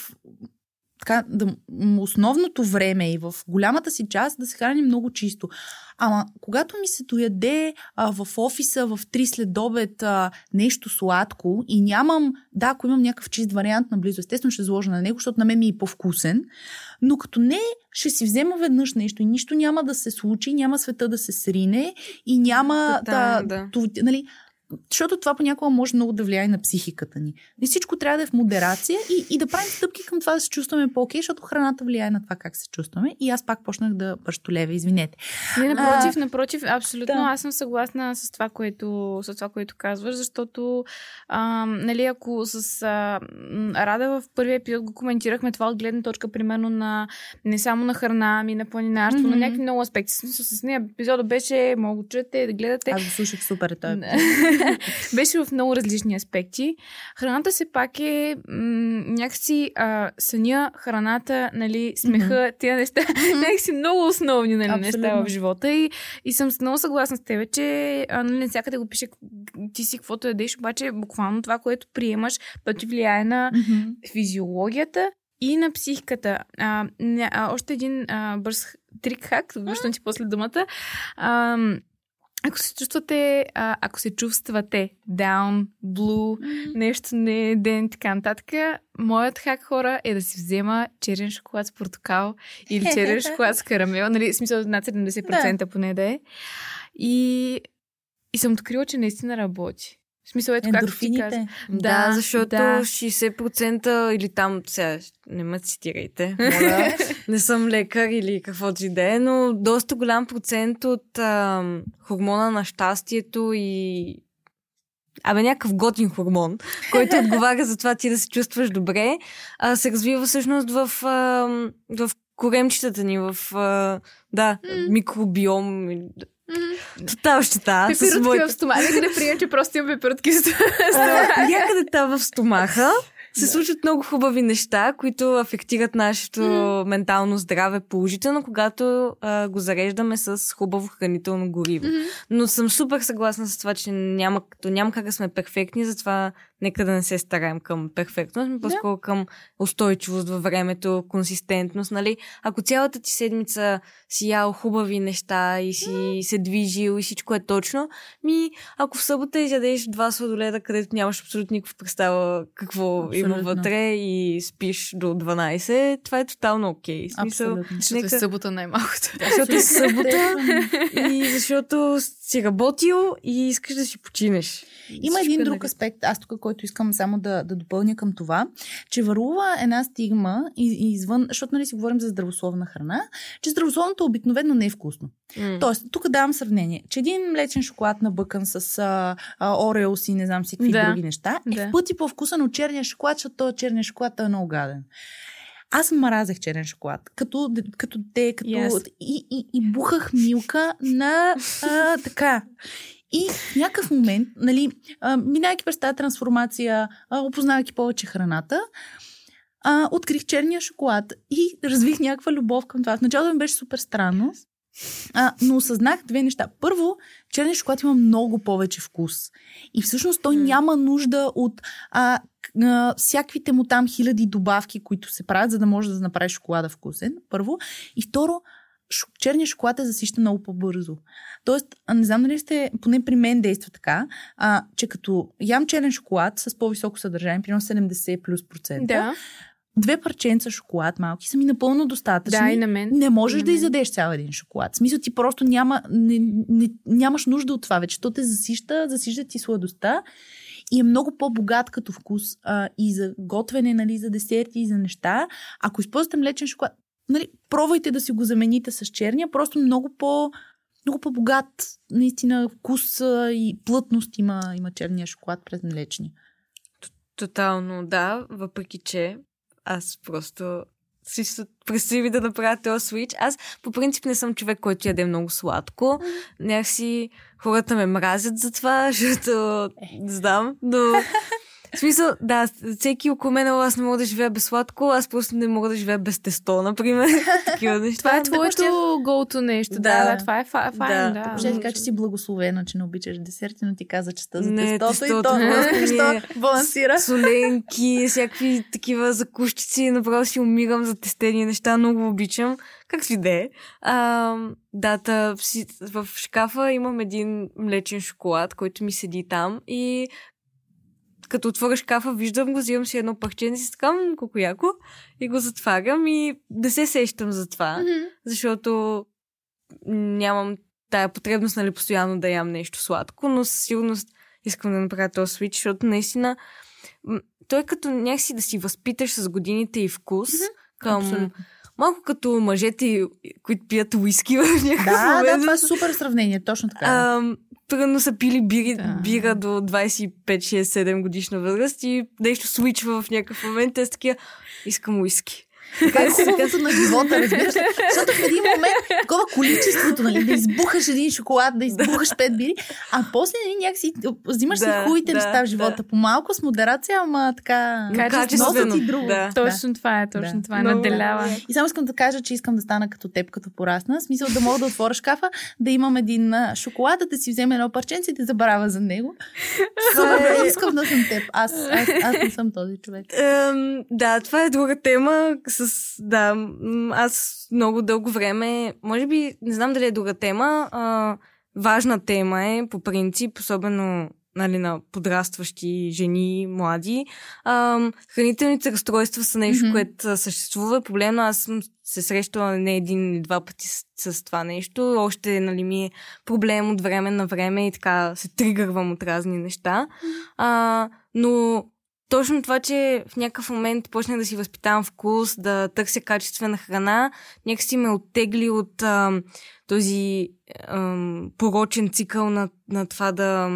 S2: така, да, основното време и в голямата си част да се храни много чисто. Ама, когато ми се дояде а, в офиса в 3 след обед а, нещо сладко и нямам, да, ако имам някакъв чист вариант наблизо, естествено ще заложа на него, защото на мен ми е по-вкусен, но като не, ще си взема веднъж нещо и нищо няма да се случи, няма света да се срине и няма
S3: Тотално,
S2: да,
S3: да.
S2: То, нали, защото това понякога може много да влияе на психиката ни. И всичко трябва да е в модерация и, и да правим стъпки към това да се чувстваме по-окей, защото храната влияе на това как се чувстваме. И аз пак почнах да бърщолевя, извинете.
S1: Не, напротив, напротив, абсолютно.
S2: да.
S1: Аз съм съгласна с това, което, с това, което казваш, защото а, нали, ако с а, Рада в първия епизод го коментирахме това от гледна точка, примерно на не само на храна, ами на планинарство, mm-hmm. на някакви много аспекти. Смисъл, с нея епизода беше, мога да чуете, да гледате.
S2: Аз го слушах супер. Той.
S1: Беше в много различни аспекти. Храната все пак е м- някакси а, съня, храната, нали, смеха, mm-hmm. тези неща, някакси много основни нали, неща в живота. И, и съм много съгласна с теб, че а, нали, всякъде го пише ти си каквото ядеш, обаче буквално това, което приемаш, то ти влияе на mm-hmm. физиологията и на психиката. А, не, а, още един а, бърз трик хак, връщам ти после думата. А, ако се чувствате, а, ако се чувствате down, blue, mm-hmm. нещо не е ден, така нататък, моят хак хора е да си взема черен шоколад с портокал или черен шоколад с карамел, нали, смисъл над 70% да. поне да е. И, и съм открила, че наистина работи. В смисъл, ето как ти каза.
S3: Да, да, защото да. 60% или там, сега не ме цитирайте, моля, не съм лекар или каквото и да е, но доста голям процент от а, хормона на щастието и Абе, някакъв готин хормон, който отговаря за това ти да се чувстваш добре, а, се развива всъщност в, а, в коремчетата ни, в а, да, mm. микробиом. Тотал щета.
S1: Пепиротки моите... в стомаха. Нека да прием, че просто имам пепиротки в стомаха.
S3: Някъде там в стомаха се случват много хубави неща, които афектират нашето mm. ментално здраве положително, когато а, го зареждаме с хубаво хранително гориво. Mm-hmm. Но съм супер съгласна с това, че няма, няма как да сме перфектни, затова нека да не се стараем към перфектност, но по-скоро към устойчивост във времето, консистентност, нали? Ако цялата ти седмица си ял хубави неща и си се движил и всичко е точно, ми ако в събота изядеш два сладоледа, където нямаш абсолютно никаква представа какво абсолютно. има вътре и спиш до 12, това е тотално окей. Okay.
S1: Смисъл, абсолютно. Защото е нека... е събота най-малкото.
S3: Защото е събота и защото си работил и искаш да си починеш.
S2: Има един друг аспект, аз тук, който искам само да, да допълня към това, че върлува една стигма и, извън, защото нали си говорим за здравословна храна, че здравословното обикновено не е вкусно. Mm. Тоест, тук давам сравнение, че един млечен шоколад набъкан с а, а, ореос и не знам си какви да. други неща е да. в пъти по-вкусен от черния шоколад, защото този черния шоколад е много гаден. Аз мразех черен шоколад. Като, като те, като... Yes. И, и, и бухах милка на а, така. И в някакъв момент, нали, а, минайки през тази трансформация, а, опознавайки повече храната, а, открих черния шоколад и развих някаква любов към това. В началото ми беше супер странно, а, но осъзнах две неща. Първо, черния шоколад има много повече вкус. И всъщност той mm. няма нужда от а, а, всякаквите му там хиляди добавки, които се правят, за да може да направи шоколада вкусен. Първо. И второ, черния шоколад е засища много по-бързо. Тоест, не знам дали сте, поне при мен действа така, а, че като ям черен шоколад с по-високо съдържание, примерно 70 плюс процента, да. Две парченца шоколад малки са ми напълно достатъчни.
S1: Да, и на мен.
S2: Не можеш да изядеш цял един шоколад. В смисъл ти просто няма, не, не, нямаш нужда от това вече. То те засища, засища ти сладостта и е много по-богат като вкус а, и за готвене, нали, за десерти и за неща. Ако използвате млечен шоколад, нали, пробвайте да си го замените с черния, просто много по- много по-богат наистина вкус и плътност има, има черния шоколад през млечния.
S3: Тотално, да, въпреки че аз просто си представи да направя този свич. Аз по принцип не съм човек, който яде много сладко. Някакси хората ме мразят за това, защото не знам, но В смисъл, да, всеки около мен, аз не мога да живея без сладко, аз просто не мога да живея без тесто, например. Такива неща.
S1: Това е твоето go-to нещо. Да, да, това е файн. Да. да.
S2: Ще така, че си благословена, че не обичаш десерти, но ти каза, че за не, тестото, тестото и то балансира.
S3: Соленки, всякакви такива закущици, направо си умирам за тестени неща, много обичам. Как си де? Дата, в шкафа имам един млечен шоколад, който ми седи там и като отворя шкафа, виждам го, взимам си едно парче и си така, колко яко, и го затварям и не се сещам за това, mm-hmm. защото нямам тая потребност, нали, постоянно да ям нещо сладко, но със сигурност искам да направя този свич, защото наистина той е като някакси да си възпиташ с годините и вкус mm-hmm. към... Абсолютно. Малко като мъжете, които пият уиски в някакъв
S2: да, момент. Да, това е супер сравнение, точно така. А,
S3: примерно са пили бири, да. бира до 25-6-7 годишна възраст и нещо свичва в някакъв момент. Те са такива, искам уиски.
S2: Е хубавото на живота, разбираш? Защото в един момент такова количеството, нали, да избухаш един шоколад, да избухаш пет бири, а после нали, някакси взимаш си
S3: Да,
S2: хубавите
S3: да,
S2: неща в живота.
S3: да.
S2: По-малко с модерация, ама така...
S3: Качествено,
S2: и друго.
S3: да.
S1: Точно това е, точно
S2: Да.
S1: това е. Наделява.
S2: И само искам да кажа, че искам да стана като теб, като порасна. В смисъл да мога да отворя шкафа, да имам един шоколад, да си вземе едно парченце и да забравя за него. Супер,
S3: е-
S2: искам да съм теб. Аз, аз, аз не съм този човек.
S3: Да, това е друга тема. С, да, м, аз много дълго време, може би, не знам дали е друга тема, а, важна тема е, по принцип, особено нали, на подрастващи жени, млади. Ам, хранителните разстройства са нещо, mm-hmm. което а, съществува. Проблемно аз съм се срещала не един или два пъти с, с това нещо. Още нали, ми е проблем от време на време и така се тригървам от разни неща. А, но точно това, че в някакъв момент почнах да си възпитавам вкус, да търся качествена храна, някакси ме оттегли от а, този ам, порочен цикъл на, на това да,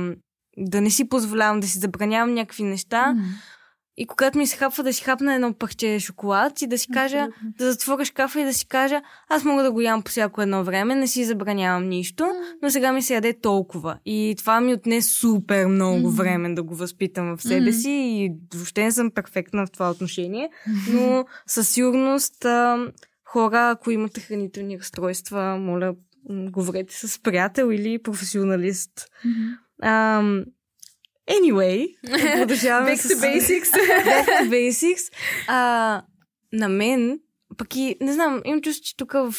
S3: да не си позволявам, да си забранявам някакви неща.
S2: М.
S3: И когато ми се хапва да си хапна едно парче шоколад и да си кажа, да затворя шкафа и да си кажа, аз мога да го ям по всяко едно време, не си забранявам нищо, но сега ми се яде толкова. И това ми отне супер много време да го възпитам в себе си и въобще не съм перфектна в това отношение, но със сигурност хора, ако имате хранителни разстройства, моля, говорете с приятел или професионалист. Um, anyway, продължаваме
S1: Back to basics.
S3: Back to basics. А, на мен, пък и, не знам, имам чувство, че тук в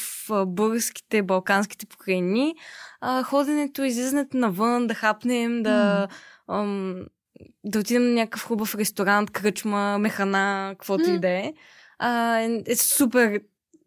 S3: българските, балканските покрайни, а, ходенето, излизането навън, да хапнем, да, ам, да отидем на някакъв хубав ресторант, кръчма, механа, каквото и
S2: М.
S3: да е, а, е, е супер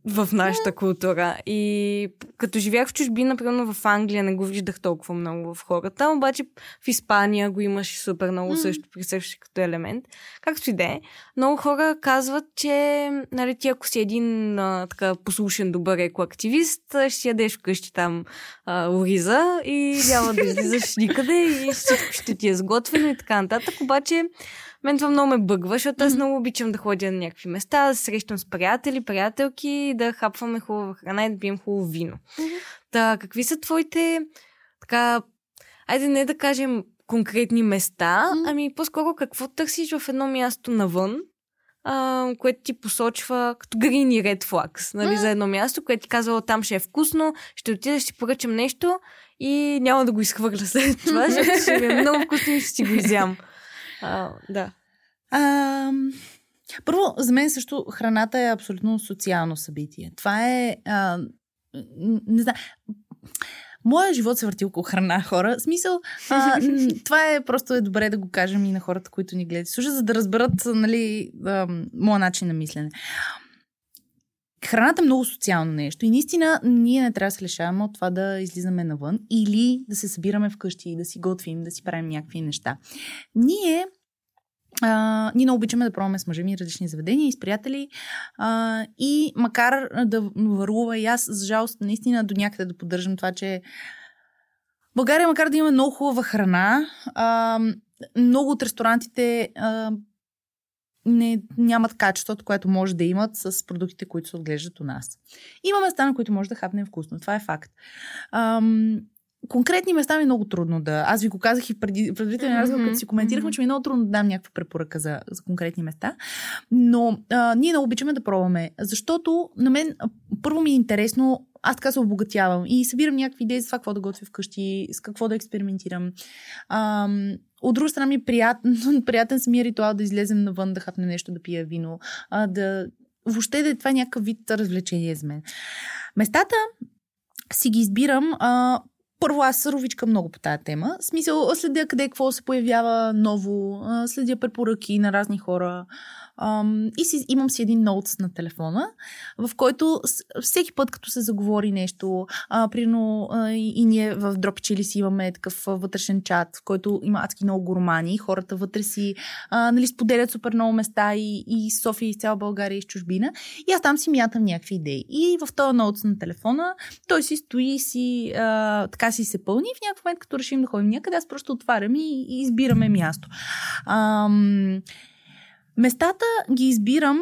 S3: в нашата култура. И като живях в чужбина, примерно в Англия, не го виждах толкова много в хората, обаче в Испания го имаш супер много също присъщи като елемент. Както и да е. Много хора казват, че нали, ти ако си един а, така послушен, добър екоактивист, ще ядеш вкъщи там а, ориза и няма да излизаш никъде и всичко ще ти е сготвено и така нататък. Обаче мен това много ме бъгва, защото аз много обичам да ходя на някакви места, да се срещам с приятели, приятелки, да хапваме хубава храна и да пием хубаво вино. Та, какви са твоите, така, айде не да кажем конкретни места,
S2: Мгм.
S3: ами по-скоро какво търсиш в едно място навън, а, което ти посочва като green и red flags, нали,
S2: Мгм.
S3: за едно място, което ти казва, «О, там ще е вкусно, ще отида, ще поръчам нещо и няма да го изхвърля след това, защото ще ми е много вкусно и ще си го изям. А, да.
S2: А, първо, за мен също храната е абсолютно социално събитие. Това е. А, не знам. Моя живот се върти около храна, хора. В смисъл, а, това е просто е добре да го кажем и на хората, които ни гледат. и Слушат, за да разберат, нали, а, моя начин на мислене. Храната е много социално нещо и наистина ние не трябва да се лишаваме от това да излизаме навън или да се събираме вкъщи и да си готвим, да си правим някакви неща. Ние а, ние много обичаме да пробваме с мъжа ми различни заведения и с приятели. А, и макар да върлува и аз, за жалост, наистина до някъде да поддържам това, че България, макар да има много хубава храна, а, много от ресторантите а, не, нямат качеството, което може да имат с продуктите, които се отглеждат у нас. Има места, на които може да хапнем вкусно. Това е факт. Ам, конкретни места ми е много трудно да... Аз ви го казах и преди, разговор,
S3: Мгм,
S2: като си коментирахме,
S3: мгм.
S2: че ми е много трудно да дам някаква препоръка за, за конкретни места. Но а, ние много обичаме да пробваме, защото на мен първо ми е интересно, аз така се обогатявам и събирам някакви идеи за това какво да готвя вкъщи, с какво да експериментирам. Ам, от друга страна ми е приятен, приятен самия ритуал да излезем навън, да хапне нещо, да пия вино, а, да въобще да е това някакъв вид развлечение за мен. Местата си ги избирам. А, първо, аз ровичка много по тази тема. В смисъл, следя къде какво се появява ново, следя препоръки на разни хора. Ам, и си, имам си един ноутс на телефона, в който всеки път, като се заговори нещо, а, примерно а, и, и ние в Дропичили си имаме такъв вътрешен чат, в който има адски много гурмани, хората вътре си а, нали, споделят супер много места и, и София, и цяла България, и чужбина. И аз там си мятам някакви идеи. И в този ноутс на телефона той си стои и си, а, така си се пълни. И в някакъв момент, като решим да ходим някъде, аз просто отварям и, и избираме място. Ам, местата ги избирам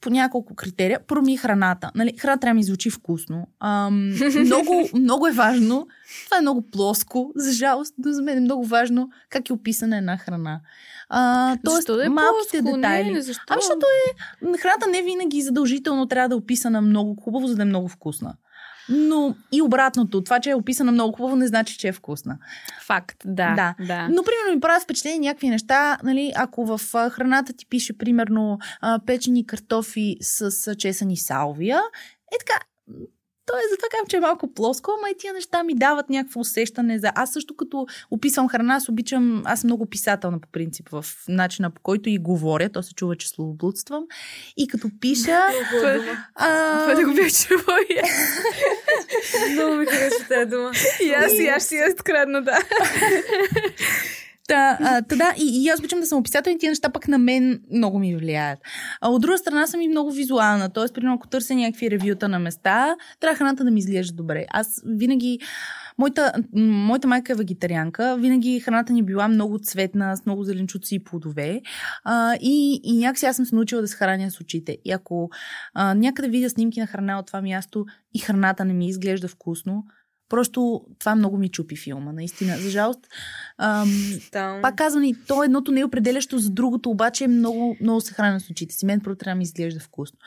S2: по няколко критерия. Първо ми е храната. Нали, храна трябва да ми звучи вкусно. Ам, много, много е важно. Това е много плоско. За жалост, но за мен е много важно как е описана една храна. А, тоест,
S1: Защо да е
S2: малките
S1: плоско?
S2: детайли.
S1: Не, защо?
S2: Ами, защото е, храната не винаги задължително трябва да е описана много хубаво, за да е много вкусна. Но и обратното, това, че е описана много хубаво, не значи, че е вкусна.
S1: Факт, да.
S2: Да.
S1: да.
S2: Но, примерно, ми правят впечатление някакви неща, нали, ако в храната ти пише, примерно, печени картофи с чесани салвия, е така, то е затова казвам, че е малко плоско, ама и тия неща ми дават някакво усещане за... Аз също като описвам храна, аз обичам... Аз много писателна по принцип в начина по който и говоря. То се чува, че словоблудствам. И като пиша...
S1: Това да го бях чувал.
S3: Много ми харесва тази дума.
S1: И аз, и аз си я открадна, да.
S2: Та, та да, и, и аз обичам да съм писател и тия неща пък на мен много ми влияят. А от друга страна съм и много визуална, т.е. примерно ако търся някакви ревюта на места, трябва храната да ми изглежда добре. Аз винаги, моята, моята майка е вегетарианка, винаги храната ни била много цветна, с много зеленчуци и плодове а, и, и някакси аз съм се научила да се храня с очите. И ако а, някъде видя снимки на храна от това място и храната не ми изглежда вкусно, Просто това много ми чупи филма, наистина. За жалост. Ам,
S3: Там.
S2: пак казвам, и то едното не е определящо за другото, обаче много, много се храня с очите си. Мен първо трябва да ми изглежда вкусно.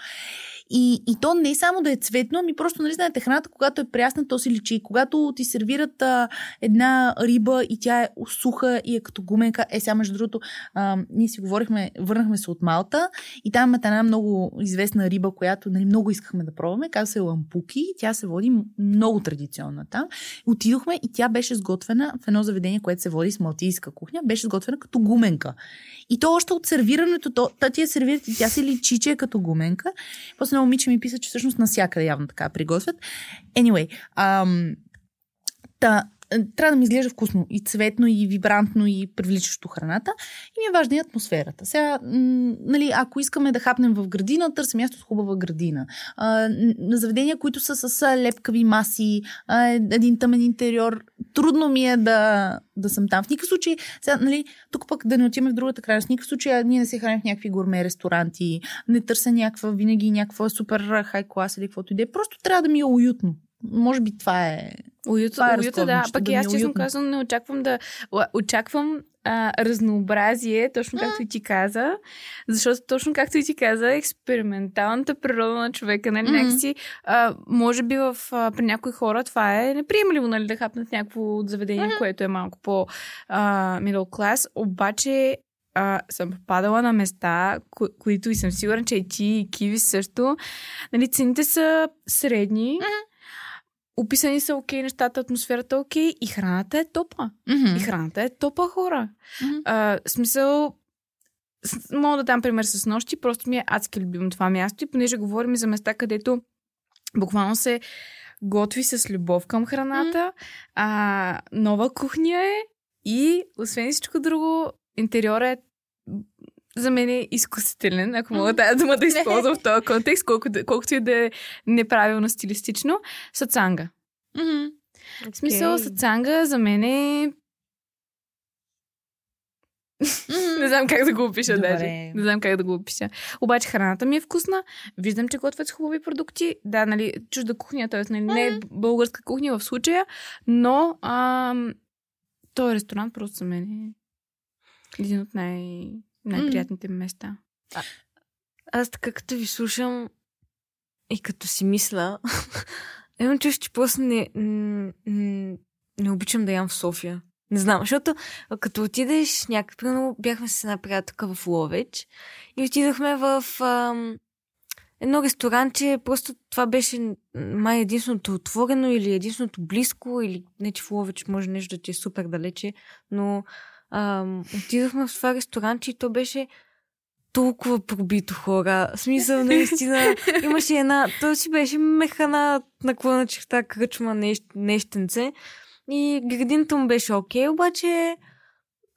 S2: И, и то не е само да е цветно, ами просто, нали знаете, храната, когато е прясна, то си личи. Когато ти сервират а, една риба и тя е суха и е като гуменка, е сега между другото, а, ние си говорихме, върнахме се от Малта и там е една много известна риба, която нали, много искахме да пробваме, казва се лампуки, тя се води много традиционна там. Отидохме и тя беше сготвена в едно заведение, което се води с малтийска кухня, беше сготвена като гуменка. И то още от сервирането, то, та ти я сервират и тя се личи, че е като гуменка. После едно момиче ми писа, че всъщност навсякъде явно така приготвят. Anyway, ам, та, трябва да ми изглежда вкусно и цветно, и вибрантно, и привличащо храната. И ми е важна и атмосферата. Сега, нали, ако искаме да хапнем в градина, търсим място с хубава градина. А, заведения, които са с лепкави маси, а, един тъмен интериор, трудно ми е да, да съм там. В никакъв случай, сега, нали, тук пък да не отиваме в другата крайност. В никакъв случай ние не се храним в някакви гурме ресторанти, не търся някаква, винаги някаква супер хай клас или каквото и да е. Просто трябва да ми е уютно. Може би това е
S1: Уюта,
S2: Това е
S1: уюта да. Пък
S2: да ми
S1: аз
S2: е
S1: честно казвам, не очаквам да... Очаквам а, разнообразие, точно както и ти каза, защото точно както и ти каза, експерименталната природа на човека, нали,
S2: Мгм.
S1: някакси, а, може би в, а, при някои хора това е неприемливо, нали, да хапнат някакво заведение, което е малко по а, middle class, обаче а, съм попадала на места, ко- които и съм сигурна, че и ти, и Киви също. Нали, цените са средни, описани са окей нещата, атмосферата е окей и храната е топа. И храната е топа хора.
S2: Мгм.
S1: А, смисъл, с- мога да дам пример с нощи, просто ми е адски любимо това място и понеже говорим за места, където буквално се готви с любов към храната, а, нова кухня е и освен всичко друго, интериора е за мен е изкусителен, ако мога тази дума да използвам в този контекст, колкото, колкото и да е неправилно стилистично. Сацанга.
S2: Мгм.
S1: В смисъл, сацанга за мен е... Не знам как да го опиша
S2: Добре.
S1: даже. Не знам как да го опиша. Обаче храната ми е вкусна. Виждам, че готвят с хубави продукти. Да, нали, чужда кухня, т.е. Нали, не е българска кухня в случая, но ам, този ресторант просто за мен е един от най- най-приятните ми места.
S3: Аз така като ви слушам и като си мисля, имам чувство, че просто не, м- не обичам да ям в София. Не знам, защото а, като отидеш някъде, бяхме с една приятелка в Ловеч и отидохме в ам, едно ресторанче, просто това беше май единственото отворено или единственото близко, или не че в Ловеч може нещо да ти е супер далече, но ам, отидохме в това ресторанче и то беше толкова пробито хора. В смисъл, наистина, имаше една, то си беше механа наклона черта кръчма нещ, нещенце. И градината му беше окей, обаче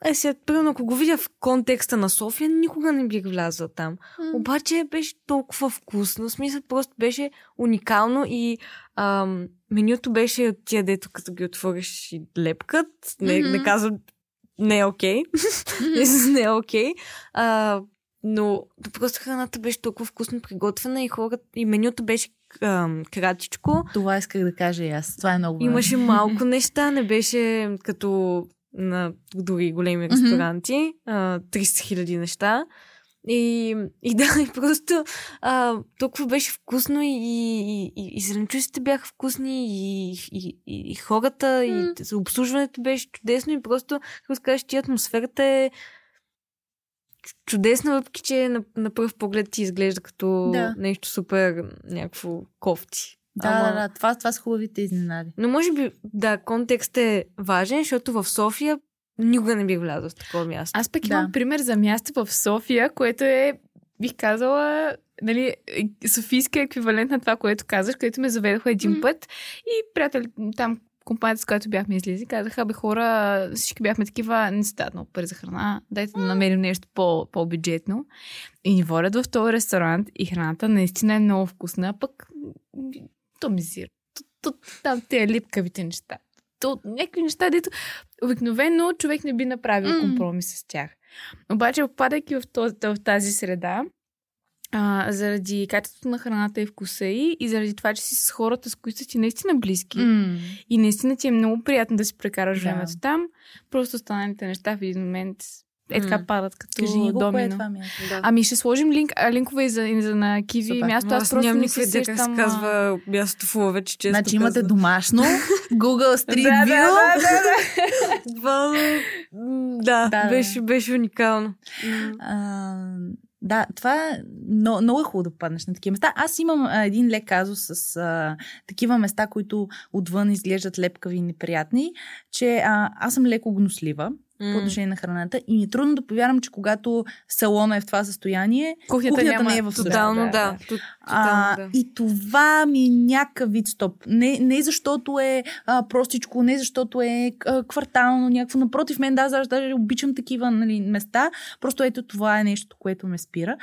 S3: е сега, примерно, ако го видя в контекста на София, никога не бих влязла там. Обаче беше толкова вкусно. В смисъл, просто беше уникално и ам, менюто беше от тия, дето като ги отвориш и лепкат. Не,
S2: Мгм.
S3: не казвам, не е окей. Мисля, не е окей. А, но просто храната беше толкова вкусно приготвена и хората, и менюто беше ам, кратичко.
S2: Това исках да кажа и аз. Това е много.
S3: Имаше малко неща, не беше като на други големи ресторанти. А, 300 хиляди неща. И, и да, и просто а, толкова беше вкусно и, и, и, и зеленчуците бяха вкусни и, и, и, и хората, mm. и обслужването беше чудесно и просто, kako кажеш, ти атмосферата е чудесна, въпреки че на, на пръв поглед ти изглежда като
S2: Да.
S3: нещо супер някакво кофти.
S2: Да,
S3: Ама-
S2: да, да. Това, това са хубавите изненади.
S3: Но може би, да, контекст е важен, защото в София никога не бих влязла в такова място.
S1: Аз пък
S2: Да.
S1: имам пример за място в София, което е, бих казала, нали, е- софийски еквивалент на това, което казаш, където ме заведоха един
S2: М.
S1: път и приятели там компанията, с която бяхме излизали, казаха, бе хора, всички бяхме такива, не си дадат много пари за храна, дайте да намерим нещо по, по-бюджетно. И ни водят в този ресторант и храната наистина е много вкусна, а пък то мизира. Там те липкавите неща. То, някакви неща, дето обикновено човек не би направил
S2: М.
S1: компромис с тях. Обаче, попадайки в, този, в тази среда, а, заради качеството на храната и вкуса й и заради това, че си с хората, с които са ти наистина близки
S2: М.
S1: и наистина ти е много приятно да си прекараш
S2: Да.
S1: времето там, просто останалите неща в един момент е така падат като
S2: Кажи ни го, кое е
S1: домино.
S2: това място.
S3: Да.
S1: Ами ще сложим линк, а, линкове и за, и за на Киви
S2: Супер.
S1: място. Аз
S3: аз
S1: просто
S3: нямам
S1: не
S3: никаква идея как се казва мястото в Ловеч, често
S2: Значи имате
S3: казвам.
S2: домашно, Google Street View.
S1: да, да, да.
S3: Да,
S2: Да, да.
S3: беше, беше уникално.
S2: А, да, това е много, много е хубаво да попаднеш на такива места. Аз имам а, един лек казус с а, такива места, които отвън изглеждат лепкави и неприятни, че а, аз съм леко гнослива по
S3: М.
S2: отношение на храната и ми е трудно да повярвам, че когато салона е в това състояние,
S1: Кухнята,
S2: Кухнята
S1: няма...
S2: не е в съда.
S3: Тотално,
S1: Да,
S3: да. Тот-
S2: А,
S3: Тотално, да.
S2: И това ми е някакъв вид стоп. Не, не защото е а, простичко, не защото е а, квартално, някакво. Напротив, мен да, аз даже обичам такива нали, места. Просто ето това е нещо, което ме спира.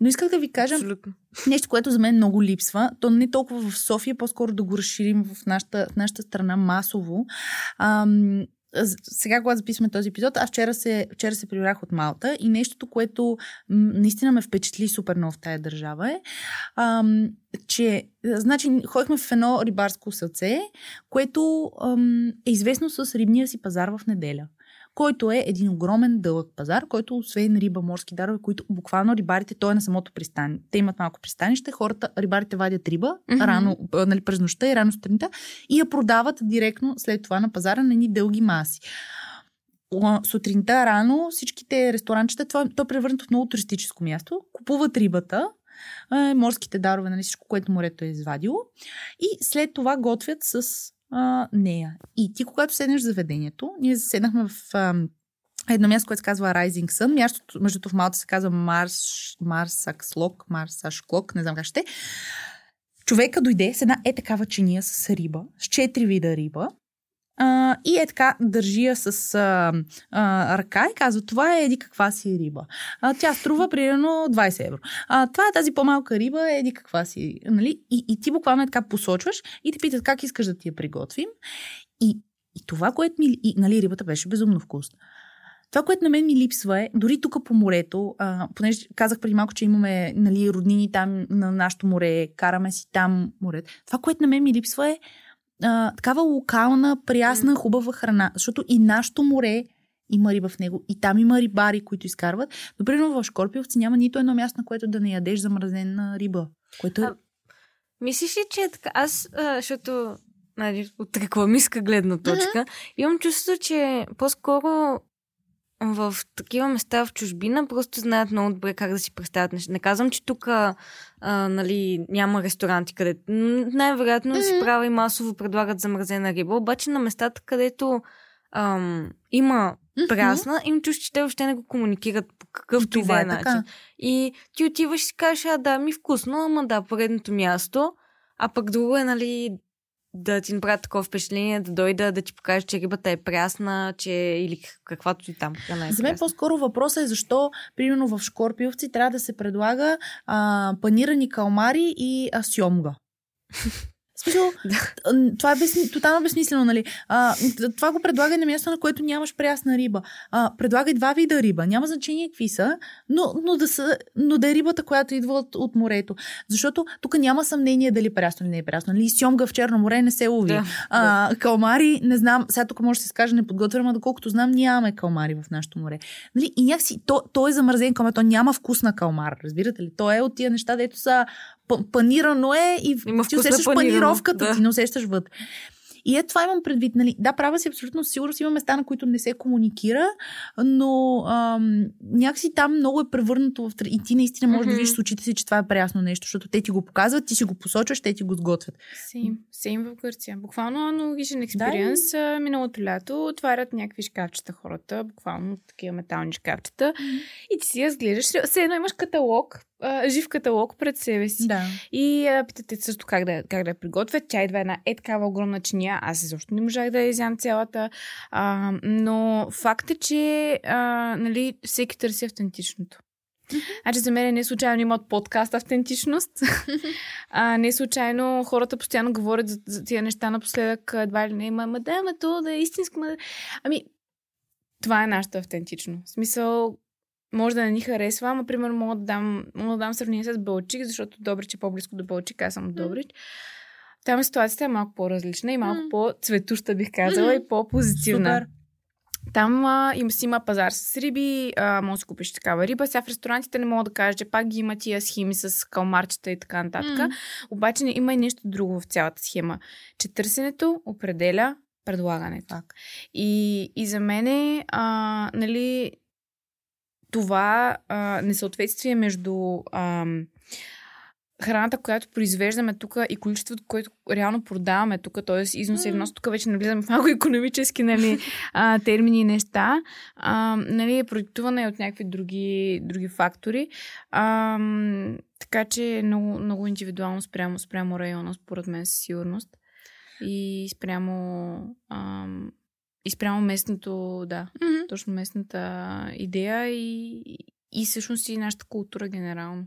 S2: Но исках да ви кажа
S3: Абсолютно.
S2: нещо, което за мен много липсва. То не толкова в София, по-скоро да го разширим в нашата, в нашата страна масово. Ам, сега, когато записваме този епизод, аз вчера се, вчера се прибрах от Малта и нещото, което наистина ме впечатли супер много в тая държава е, ам, че, значи, ходихме в едно рибарско сълце, което ам, е известно с рибния си пазар в неделя който е един огромен дълъг пазар, който освен риба, морски дарове, които буквално рибарите, той е на самото пристани. Те имат малко пристанище, хората, рибарите вадят риба
S1: Мгм.
S2: рано, нали, през нощта и рано сутринта и я продават директно след това на пазара на едни дълги маси. Сутринта рано всичките ресторанчета, това, то е превърнато в много туристическо място, купуват рибата, морските дарове, нали, всичко, което морето е извадило и след това готвят с а, нея. И ти, когато седнеш в заведението, ние седнахме в а, едно място, което се казва Rising Sun. Мястото, между в Малта се казва Марс, Марсакслок, Марсашклок, не знам как ще. Човека дойде с една е такава чиния с риба, с четири вида риба. А, и е така, държи я с а, а, ръка и казва, това е еди каква си риба. А, тя струва примерно 20 евро. А, това е тази по-малка риба, еди каква си. Нали? И, и ти буквално е така посочваш и те питат как искаш да ти я приготвим. И, и това, което ми... И, нали, рибата беше безумно вкусна. Това, което на мен ми липсва е, дори тук по морето, а, понеже казах преди малко, че имаме нали, роднини там на нашото море, караме си там море. Това, което на мен ми липсва е а, такава локална, прясна, хубава храна. Защото и нашето море има риба в него. И там има рибари, които изкарват. Например, в Шкорпиовци няма нито едно място, на което да не ядеш замразена риба. Което е...
S3: А, Мислиш ли, че е така? Аз, а, защото нали, от рекламистка гледна точка, имам чувство, че по-скоро в такива места в чужбина просто знаят много добре как да си представят неща. Не казвам, че тук нали, няма ресторанти, където най-вероятно си
S2: Мгм.
S3: права и масово предлагат замразена риба, обаче на местата, където ам, има прясна, им чувство, че те въобще не го комуникират по какъвто и да
S2: е
S3: е начин.
S2: така.
S3: И ти отиваш и си кажеш, а да, ми вкусно, ама да, поредното място. А пък друго е, нали, да ти направят такова впечатление, да дойда да ти покаже, че рибата е прясна, че или каквато и там е
S2: За мен по-скоро въпросът е защо, примерно в Шкорпиовци, трябва да се предлага а, панирани калмари и а, сьомга. Смисъл, това е без, тотално безсмислено, нали? А, това го предлага на място, на което нямаш прясна риба. А, предлагай два вида риба. Няма значение какви са, но, но, да, са, но да е рибата, която идва от, от морето. Защото тук няма съмнение дали прясно или не е прясно. Нали? Сьомга в Черно море не се лови.
S3: Да.
S2: А, калмари, не знам, сега тук може да се скаже неподготвено, но доколкото знам, нямаме калмари в нашото море. Нали? И някакси, то, то е замразен калмар, то няма вкус на калмар, разбирате ли? То е от тия неща, дето са панирано е и
S3: Има
S2: ти усещаш
S3: панирано,
S2: панировката,
S3: да.
S2: ти не усещаш вътре. И е това имам предвид. Нали? Да, права си абсолютно сигурно има места, на които не се комуникира, но ам, някакси там много е превърнато в... И ти наистина можеш
S3: Мгм.
S2: да видиш с очите си, че това е прясно нещо, защото те ти го показват, ти си го посочваш, те ти го сготвят.
S1: Сейм, сейм в Гърция. Буквално аналогичен експириенс. Да, миналото лято отварят някакви шкафчета хората, буквално такива метални шкафчета. И ти си я гледаш. Все едно имаш каталог, а, жив каталог пред себе си.
S2: Да.
S1: И а, питате също как да, как да я приготвят. Тя идва една е такава огромна чиния. Аз изобщо не можах да я изям цялата. А, но факт е, че а, нали, всеки търси автентичното. Значи за мен не случайно имат подкаст автентичност. а, не случайно хората постоянно говорят за, за тия неща напоследък. Едва ли не, ма, ма да, ма то да е истинско. Ма... Ами, това е нашата автентично. В смисъл, може да не ни харесва, но, примерно, мога да дам, мога да дам сравнение с Бълчик, защото Добрич е по-близко до Бълчик, аз съм от Добрич. Там ситуацията е малко по-различна и малко
S2: М.
S1: по-цветуща, бих казала,
S2: Мгм.
S1: и по-позитивна.
S2: Супер.
S1: Там а, им си има пазар с риби, а, може да купиш такава риба. Сега в ресторантите не мога да кажа, че пак ги има тия схеми с калмарчета и така нататък.
S2: М.
S1: Обаче не, има и нещо друго в цялата схема, че търсенето определя предлагането.
S2: Так.
S1: И, и за мен е, а, нали, това а, несъответствие между ам, храната, която произвеждаме тук и количеството, което реално продаваме тук, т.е. износ и внос, тук вече навлизаме в малко економически нали, а, термини и неща, а, нали, е продиктувана и от някакви други, други фактори. А, така че е много, много индивидуално спрямо, спрямо района, според мен със сигурност. И спрямо, ам, и спрямо местното, да,
S2: Мгм.
S1: точно местната идея и, и всъщност и нашата култура генерално.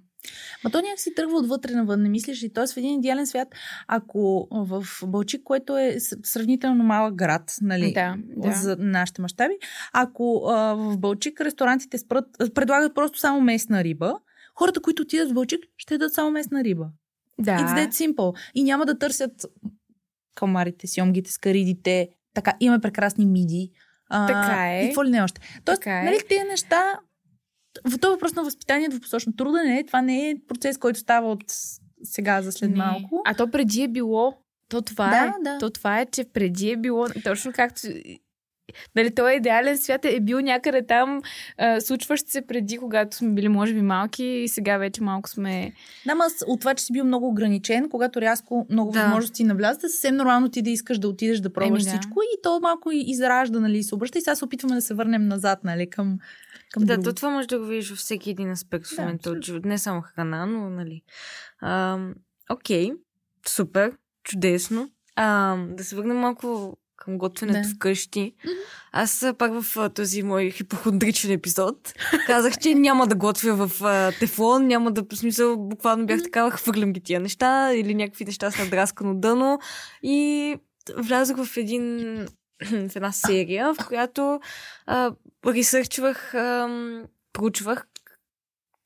S2: Ма то някак си тръгва отвътре навън, не мислиш ли? Тоест в един идеален свят, ако в Бълчик, което е сравнително малък град, нали,
S1: Да, да.
S2: за нашите мащаби, ако а, в Бълчик ресторантите спрат, предлагат просто само местна риба, хората, които отидат в Бълчик, ще дадат само местна риба.
S1: Да.
S2: It's that simple. И няма да търсят калмарите, сьомгите, скаридите. Така, имаме прекрасни миди. А,
S1: Така е.
S2: И какво ли не още. Тоест,
S1: Така е.
S2: нали, тези неща, в този въпрос на възпитание двупосочно труден е. Това не е процес, който става от сега за след
S1: Не.
S2: малко.
S1: А то преди е било. То това
S2: Да,
S1: е.
S2: да.
S1: То това е, че преди е било точно както. Дали този идеален свят е бил някъде там, а, случващ се преди, когато сме били, може би, малки и сега вече малко сме.
S2: Да, ма от това, че си бил много ограничен, когато рязко много
S3: Да.
S2: възможности навлязат, е съвсем нормално ти да искаш да отидеш да пробваш
S1: Еми, да.
S2: всичко и то малко изражда, нали, се обръща и сега се опитваме да се върнем назад, нали, към, към
S3: Да,
S2: друго.
S3: то това може да го видиш във всеки един аспект в
S2: Да,
S3: момента от живота. Не само храна, но нали. Ам, Окей, супер, чудесно. Ам, да се върнем малко към готвенето
S2: Да.
S3: вкъщи. Аз а, пак в а, този мой хипохондричен епизод казах, че няма да готвя в а, тефлон, няма да, в смисъл, буквално бях такава, хвърлям ги тия неща или някакви неща с надраскано дъно и влязох в един в една серия, в която а, ресърчвах, ам, проучвах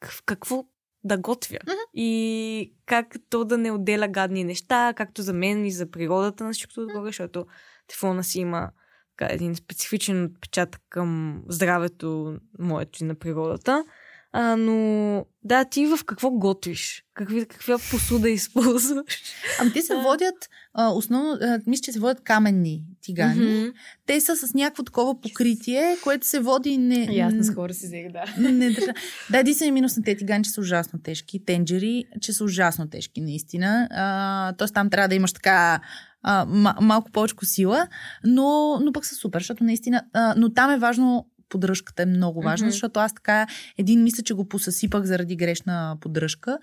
S3: к- какво да готвя.
S2: Мгм.
S3: И как то да не отделя гадни неща, както за мен и за природата на всичкото отгоре, защото тефлона си има така, един специфичен отпечатък към здравето моето и на природата. А, но да, ти в какво готвиш? Какви, каква посуда използваш?
S2: Ами те се водят, а, основно, а, мисля, че се водят каменни тигани.
S3: Мгм.
S2: Те са с някакво такова покритие, което се води не...
S1: И аз наскоро си взех, да.
S2: не държа. Да, единственият минус на тези тигани, че са ужасно тежки. Тенджери, че са ужасно тежки, наистина. А, тоест там трябва да имаш така а, ма- малко повече сила, но, но пък са супер, защото наистина... А, но там е важно поддръжката е много важна,
S3: Мгм.
S2: защото аз така един мисля, че го посъсипах заради грешна поддръжка.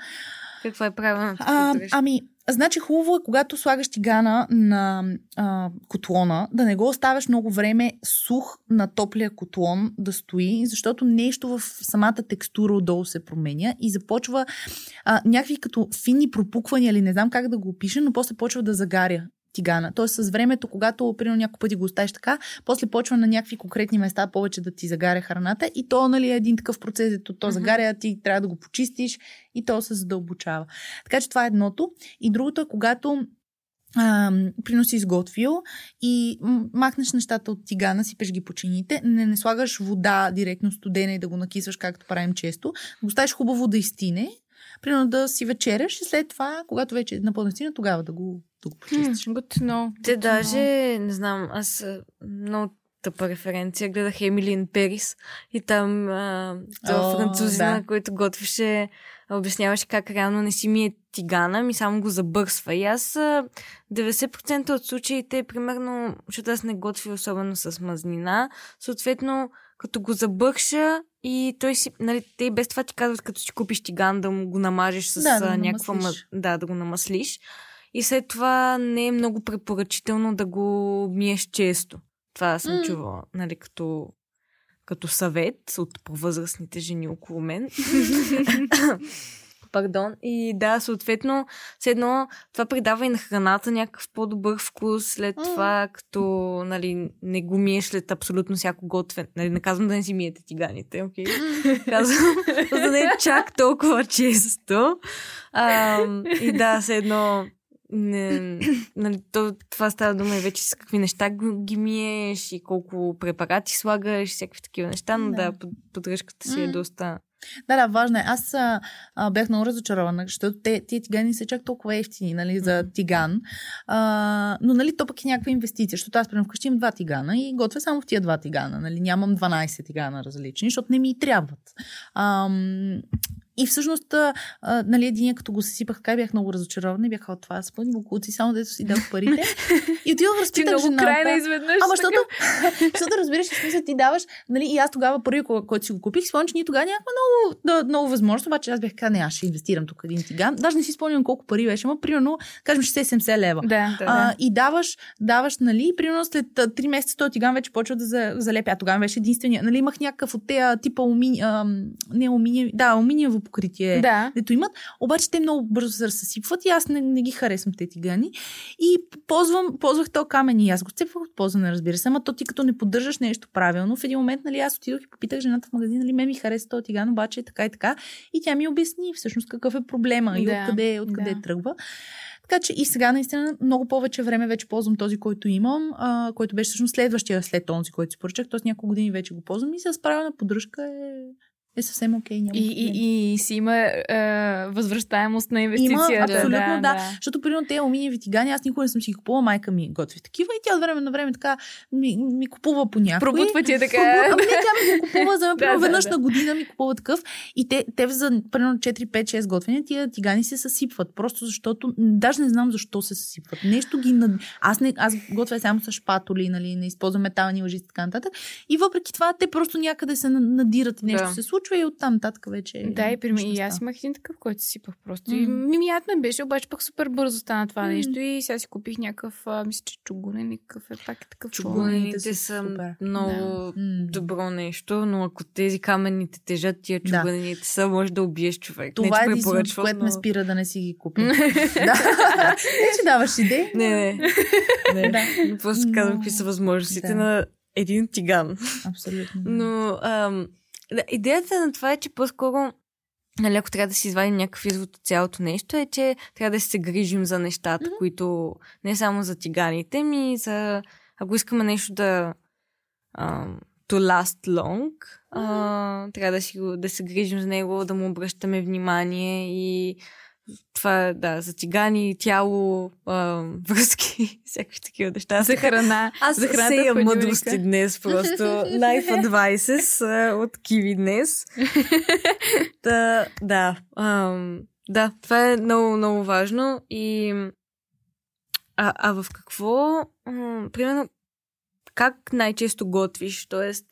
S3: Каква е правилната
S2: А,
S3: поддръжка?
S2: ами, значи хубаво е, когато слагаш тигана на а, котлона, да не го оставяш много време сух на топлия котлон да стои, защото нещо в самата текстура отдолу се променя и започва а, някакви като финни пропуквания или не знам как да го опиша, но после почва да загаря тигана. Тоест с времето, когато примерно няколко пъти го оставиш така, после почва на някакви конкретни места повече да ти загаря храната и то нали, е един такъв процес, ето то загаря, ти трябва да го почистиш и то се задълбочава. Така че това е едното. И другото е, когато а, прино си изготвил и махнеш нещата от тигана, сипеш ги по чините, не, не слагаш вода директно студена и да го накисваш, както правим често, го оставиш хубаво да изтине, примерно да си вечеряш и след това, когато вече е напълно изтина, тогава да го, да го почистиш.
S1: Good to know.
S3: Те
S1: Good to know.
S3: даже, не знам, аз много тъпа референция, гледах Емилин Перис и там а, това
S2: О,
S3: французина,
S2: да.
S3: който готвеше, обясняваше как реално не си мие тигана, ми само го забърсва. И аз а, 90% от случаите, примерно, защото аз не готвя особено с мазнина, съответно, като го забърша и той си, нали, те без това ти казват, като си купиш тиган, да му го намажеш с
S2: Да, да
S3: някаква...
S2: намаслиш.
S3: ма- Да, да го намаслиш. И след това не е много препоръчително да го миеш често. Това съм
S2: М.
S3: чувала, нали, като, като съвет от по-възрастните жени около мен. Пардон. И да, съответно, все едно това придава и на храната някакъв по-добър вкус след
S2: М.
S3: това, като нали, не го миеш след абсолютно всяко готвен. Нали, не казвам да не си миете тиганите, окей? Казвам, за да не е чак толкова често. А, и да, все едно не, нали, то, това става дума и вече с какви неща ги миеш и колко препарати слагаш, всякакви такива неща, но да,
S2: Да.
S3: да под, поддръжката си е доста...
S2: Да, да, важно е. Аз а, а, бях много разочарована, защото те, тия тигани са чак толкова ефтини, нали, за тиган. А, но, нали, то пък е някаква инвестиция, защото аз, примерно, вкъщи имам два тигана и готвя само в тия два тигана, нали, нямам 12 тигана различни, защото не ми и трябват. Ам, и всъщност, а, нали, един като го съсипах така, бях много разочарована и бях от това, спъни букуци, само дето си дадох парите. И
S1: Ти
S2: разпитах
S1: много
S2: жената.
S1: крайна изведнъж.
S2: Ама,
S1: така.
S2: защото, защото разбираш, в смисъл ти даваш, нали, и аз тогава първи, който си го купих, спомням, че ние тогава нямахме много, да, много възможност, обаче аз бях казал, не, аз ще инвестирам тук един тиган. Даже не си спомням колко пари беше, но примерно, кажем 60-70 лева.
S1: Да,
S3: Да.
S2: А, и даваш, даваш, нали, примерно след а, 3 месеца този тиган вече почва да за- залепя. А тогава беше единствения. Нали, имах някакъв от тези типа алумини, а, не алуминиеви, да, алуминиево покритие.
S1: да.
S2: Дето имат, обаче те много бързо се разсъсипват и аз не, не ги харесвам те тигани. И ползвам, ползвах то камен и аз го цепвах от ползване, разбира се. Ама то ти като не поддържаш нещо правилно, в един момент, нали, аз отидох и попитах жената в магазин, нали, ме ми хареса този тиган, обаче е така и така. И тя ми обясни всъщност какъв е проблема и
S1: Да,
S2: откъде, откъде
S1: да.
S2: тръгва. Така че и сега наистина много повече време вече ползвам този, който имам, а, който беше всъщност следващия след този, който си поръчах. Тоест няколко години вече го ползвам и с правилна поддръжка е, е съвсем окей. няма
S1: И, и, и си има е, възвръщаемост на
S2: Има,
S1: инвестицията.
S2: абсолютно, да. Защото, примерно, те алуминиеви тигани, аз никога не съм си ги купувала, майка ми готви такива и тя от време на време така ми, ми купува по някой.
S1: Пробутва ти е така.
S2: Ами не, тя ми го купува за
S1: Да,
S2: примерно,
S1: да,
S2: веднъж
S1: да.
S2: на година ми купува такъв. И те, те за примерно 4, 5, 6 готвения, тия тигани се съсипват. Просто защото, даже не знам защо се съсипват. Нещо ги над... Аз, не, аз готвя само с шпатоли, нали, не използвам метални лъжи и така нататък. И въпреки това, те просто някъде се на- надират и нещо
S3: Да.
S2: се случва и оттам нататък вече.
S1: Да, и при мен и аз имах един такъв, който си сипах просто. И
S2: М.
S1: ми мятна беше, обаче пък супер бързо стана това
S2: М.
S1: нещо и сега си купих някакъв, а, мисля, че чугунен и какъв е пак е такъв.
S2: Чугунените са супер.
S3: много
S2: Да.
S3: Добро нещо, но ако тези каменните тежат, тия
S2: Да.
S3: чугунените са, може да убиеш човек.
S2: Това
S3: не,
S2: е
S3: че
S2: единственото, което ме
S3: но-
S2: спира да не си ги купя. да. Не, че даваш идеи.
S3: Не, не. не.
S2: Да.
S3: Просто казвам какви са възможностите
S2: Да.
S3: на един тиган.
S2: Абсолютно.
S3: Но ам, да, идеята на това е, че по-скоро нали, ако трябва да си извадим някакъв извод от цялото нещо, е, че трябва да се грижим за нещата,
S2: Мгм.
S3: които не само за тиганите ми, за ако искаме нещо да ам, to last long, а, трябва да, си, да се грижим за него, да му обръщаме внимание и това е, да, за тигани, тяло, ам, връзки, всякакви такива неща.
S1: За храна.
S3: Аз
S1: за храната
S3: сея мъдрости днес просто. Life advices а, от Киви днес. да, да. Ам, да, това е много, много важно. И а, а в какво, м, примерно, как най-често готвиш? Тоест,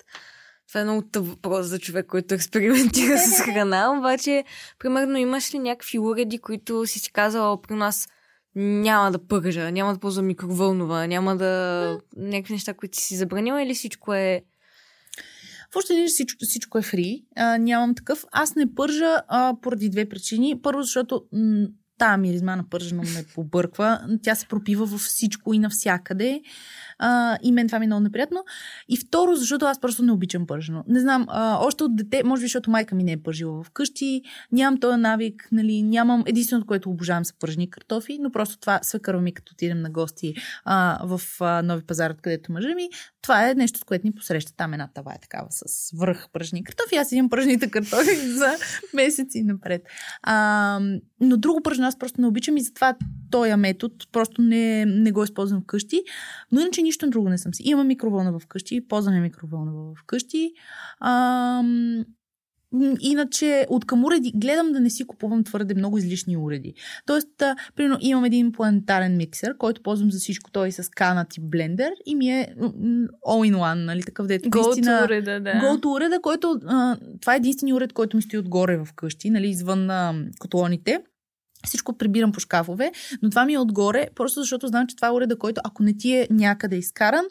S3: това е много тъп въпрос за човек, който експериментира с храна, обаче, примерно, имаш ли някакви уреди, които си си казала при нас няма да пържа, няма да ползвам микровълнова, няма да... някакви неща, които си забранила или всичко е...
S2: В още един всичко, всичко е фри. А, нямам такъв. Аз не пържа а, поради две причини. Първо, защото м- тая миризма на пържено ме побърква. Тя се пропива във всичко и навсякъде. А, и мен това ми е много неприятно. И второ, защото аз просто не обичам пържено. Не знам, а, още от дете, може би, защото майка ми не е пържила вкъщи, нямам този навик, нали, нямам единственото, което обожавам са пържени картофи, но просто това свекърва ми, като отидем на гости а, в а, Нови пазар, където мъжа ми, това е нещо, с което ни посреща. Там една тава е такава с връх пръжни картофи. Аз имам пръжните картофи за месеци напред. А, но друго пръжно аз просто не обичам и затова този метод просто не, не го използвам вкъщи. Но иначе нищо друго не съм си. Имам микровълна вкъщи, ползваме микровълна вкъщи. А, Иначе от към уреди гледам да не си купувам твърде много излишни уреди. Тоест, а, примерно имам един планетарен миксер, който ползвам за всичко. Той е с канат и блендер и ми е all in one, нали, такъв дето.
S1: Go уреда, да.
S2: Go уреда, който а, това е единствения уред, който ми стои отгоре в къщи, нали, извън а, котлоните. Всичко прибирам по шкафове, но това ми е отгоре, просто защото знам, че това е уреда, който ако не ти е някъде изкаран,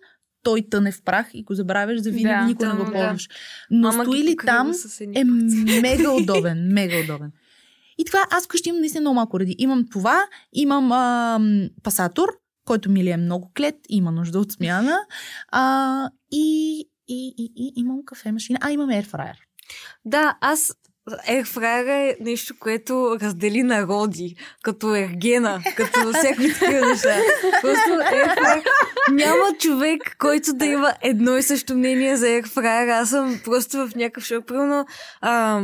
S2: той тъне в прах и го забравяш за винаги, да, никой не го ползваш. Да. Но Мама стои ли там е мега удобен, мега удобен. И това, аз вкъщи имам наистина много малко ради. Имам това, имам а, пасатор, който ми ли е много клет, има нужда от смяна. А, и, и, и, и имам кафе машина. А, имам airfryer.
S3: Да, аз Ерфрайер е нещо, което раздели народи, като ергена, като всеки такива неща. Просто ерфрайер... Няма човек, който да има едно и също мнение за ерфрайер. Аз съм просто в някакъв шок. Примерно, а,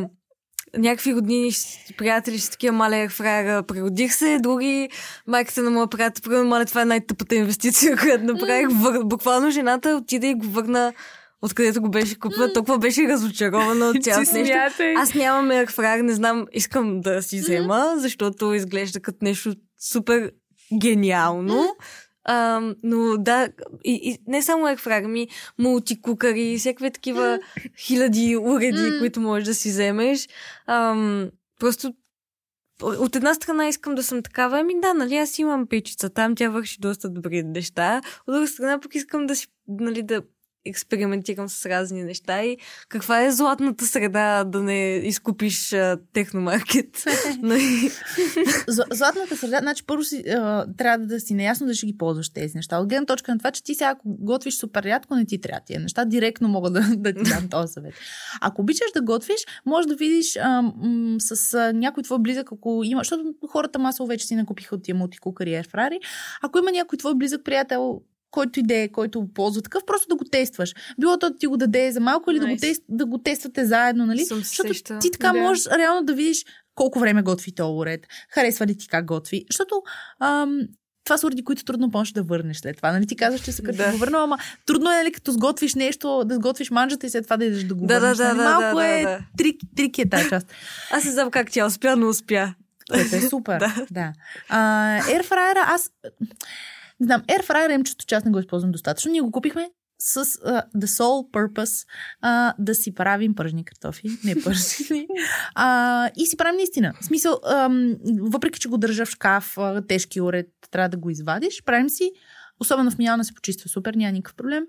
S3: някакви роднини, приятели ще такива маля ерфрайера. Природих се, други майката на моя приятел, примерно, маля, това е най-тъпата инвестиция, която направих. Буквално жената отиде и го върна откъдето го беше купила, толкова беше разочарована от цялото нещо. Аз нямам ерфрайер, не знам, искам да си взема, защото изглежда като нещо супер гениално. А, но да, и, и не само ерфрайер, ми мултикукари, всякакви такива хиляди уреди, които можеш да си вземеш. А, просто от една страна искам да съм такава, ами да, нали, аз имам печица, там тя върши доста добри неща. От друга страна пък искам да си, нали, да експериментирам с разни неща и каква е златната среда да не изкупиш а, техномаркет. Нали?
S2: златната среда, значи първо си, а, трябва да си наясно да ще ги ползваш тези неща. От гледна точка на това, че ти сега ако готвиш супер рядко, не ти трябва тия неща, директно мога да, да ти дам този съвет. Ако обичаш да готвиш, може да видиш а, м- с а, някой твой близък, ако има, защото хората масово вече си накупиха от тия мултикукари и. Ако има някой твой близък приятел, който идея, който ползва такъв, просто да го тестваш. Било то да ти го даде за малко или nice. да, го тест, да го тествате заедно, нали?
S3: Съм
S2: Защото
S3: сеща.
S2: ти така да. можеш реално да видиш колко време готви този уред, харесва ли ти как готви. Защото ам, това са уреди, които трудно можеш да върнеш след това. Нали ти казваш, че се като да. го върна, ама трудно е, нали, като сготвиш нещо, да сготвиш манджата и след това да идеш да го да, върнеш. Да, нали? да, Малко да, е да, да. трик, трик е тази част.
S3: Аз не знам как тя успя, но успя.
S2: Което е супер. да. да. А, Airfryer, аз не знам, Airfryer чувство, че аз не го използвам достатъчно. Ние го купихме с uh, the sole purpose uh, да си правим пържни картофи, не пържени. uh, и си правим наистина. В смисъл, um, въпреки, че го държа в шкаф, uh, тежки уред, трябва да го извадиш, правим си Особено в Милана се почиства супер, няма никакъв проблем.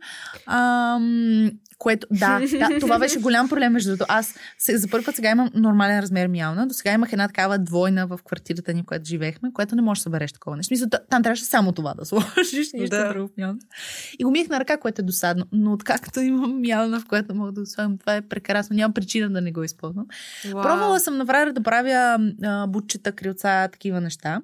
S2: Ам, което, да, да, това беше голям проблем, между другото. Аз за първи път сега имам нормален размер мялна. До сега имах една такава двойна в квартирата ни, в която живеехме, което не можеш да събереш такова. Не смисъл, там трябваше само това да сложиш, нищо да. друго в мялна. И го миях на ръка, което е досадно. Но откакто имам мялна, в която мога да слагам, това е прекрасно. Няма причина да не го използвам. Wow. Пробвала съм на да правя а, бутчета, крилца, такива неща.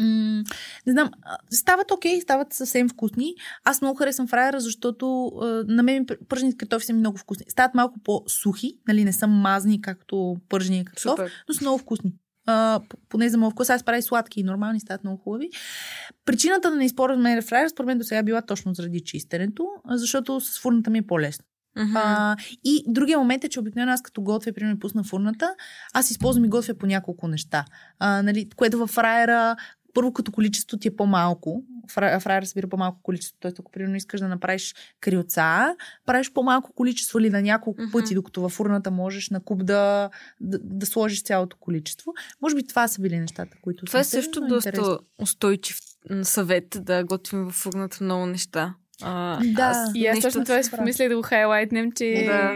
S2: М- не знам, стават окей, okay, стават съвсем вкусни. Аз много харесвам фраера, защото а, на мен пържените картофи са ми много вкусни. Стават малко по-сухи, нали, не са мазни, както пържения картоф, Супер. но са много вкусни. А, поне за моят вкус, аз правя сладки и нормални, стават много хубави. Причината да не използвам фраер, според мен до сега била точно заради чистенето, защото с фурната ми е по-лесно. Uh-huh. А, и другия момент е, че обикновено аз като готвя, примерно пусна фурната, аз използвам и готвя по няколко неща. А, нали, което във фраера първо като количество ти е по-малко, фра- фраер събира по-малко количество. Тоест, ако примерно искаш да направиш крилца, правиш по-малко количество или на няколко
S3: Мгм.
S2: пъти, докато във фурната можеш на куп да, да, да сложиш цялото количество. Може би това са били нещата, които
S3: Това е също
S2: но
S3: доста
S2: интересни.
S3: устойчив съвет да готвим в фурната много неща. А,
S2: Да.
S1: И аз
S3: нещо-
S1: точно това си
S2: правя.
S1: помисля да го хайлайтнем, че...
S3: Да.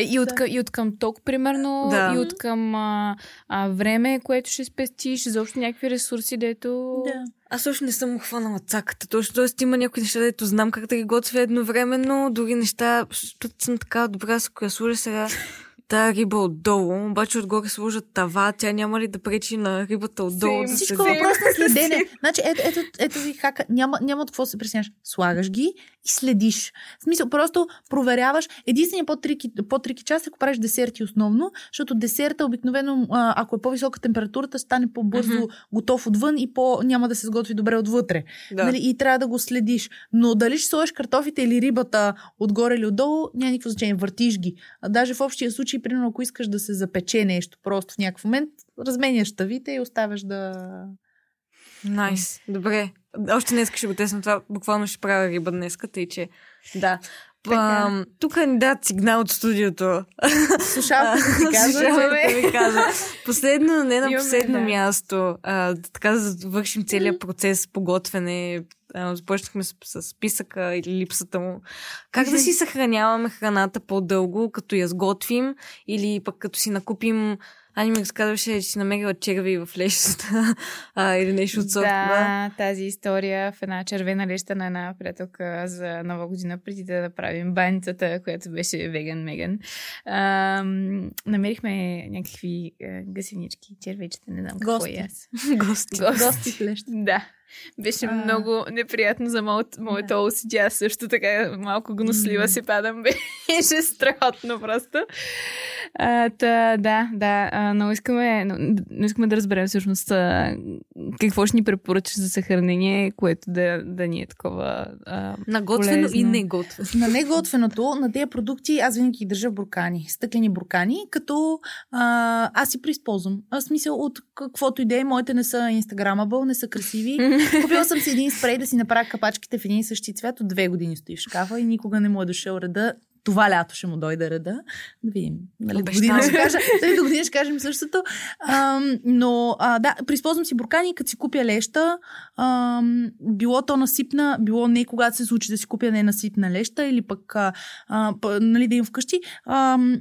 S1: Е, и, от,
S2: Да.
S1: и от към ток, примерно,
S3: Да.
S1: и от към а, а, време, което ще спестиш, изобщо някакви ресурси, дето...
S2: Да.
S3: Аз също не съм хванала цаката. Точно, тоест има някои неща, дето знам как да ги готвя едновременно, други неща, защото съм така добра, с коя сложа сега тая риба отдолу, обаче отгоре сложа тава, тя няма ли да пречи на рибата отдолу
S1: Same.
S3: да
S2: Всичко е въпрос на следене. Значи, ето, ето, ето ви хака. Няма, няма от какво се пресняш. Слагаш ги и следиш. В смисъл, просто проверяваш. Единственият по-трики, по-трики част е, ако правиш десерти основно, защото десерта обикновено, ако е по-висока температурата, стане по-бързо
S3: Мгм.
S2: готов отвън и по, няма да се сготви добре отвътре.
S3: Да.
S2: Нали? И трябва да го следиш. Но дали ще сложиш картофите или рибата отгоре или отдолу, няма никакво значение. Въртиш ги. А даже в общия случай, примерно, ако искаш да се запече нещо просто в някакъв момент, разменяш тавите и оставяш да...
S3: Найс. Добре. Още днес ще го тесна това. Буквално ще правя риба днес, тъй че... Да.
S1: Така.
S3: Тук ни дадат сигнал от студиото.
S2: Слушалката ти казва,
S3: ми каза. Последно, но не на последно място. А, така да завършим целият процес по Започнахме с, с списъка или липсата му. Как да си съхраняваме храната по-дълго, като я сготвим или пък като си накупим Ани ми разказваше, че си намерила черви в лещата а, или нещо от сорта.
S1: Да, тази история в една червена леща на една приятелка за нова година, преди да направим баницата, която беше веган меган. Ам, намерихме някакви е, гъсенички, червечета, не знам какво
S2: Гости.
S1: е аз.
S3: Гости.
S2: Гости лещ.
S1: Да. Беше
S2: А.
S1: много неприятно за моят, моето
S2: Да.
S1: OCD. Аз също така малко гнослива
S2: М.
S1: си падам. Беше страхотно просто. А, та, да, да. А, но искаме, но, но искаме да разберем всъщност а, какво ще ни препоръчаш за съхранение, което да, да ни е такова а,
S3: Наготвено и
S1: полезно.
S3: неготвено.
S2: На неготвеното, на тези продукти, аз винаги ги държа в буркани, стъклени буркани, като а, аз си преизползвам. А, смисъл от каквото и да е, моите не са инстаграмабъл, не са красиви. Купила съм си един спрей да си направя капачките в един същи цвят. От две години стои в шкафа и никога не му е дошъл реда. Това лято ще му дойде реда. Да видим. Нали, до година ще кажа, дали до година ще кажем същото. Ам, но а, да, приспозвам си буркани, като си купя леща. Ам, било то насипна, било не когато се случи да си купя не насипна леща или пък а, а, нали, да имам вкъщи. Ам,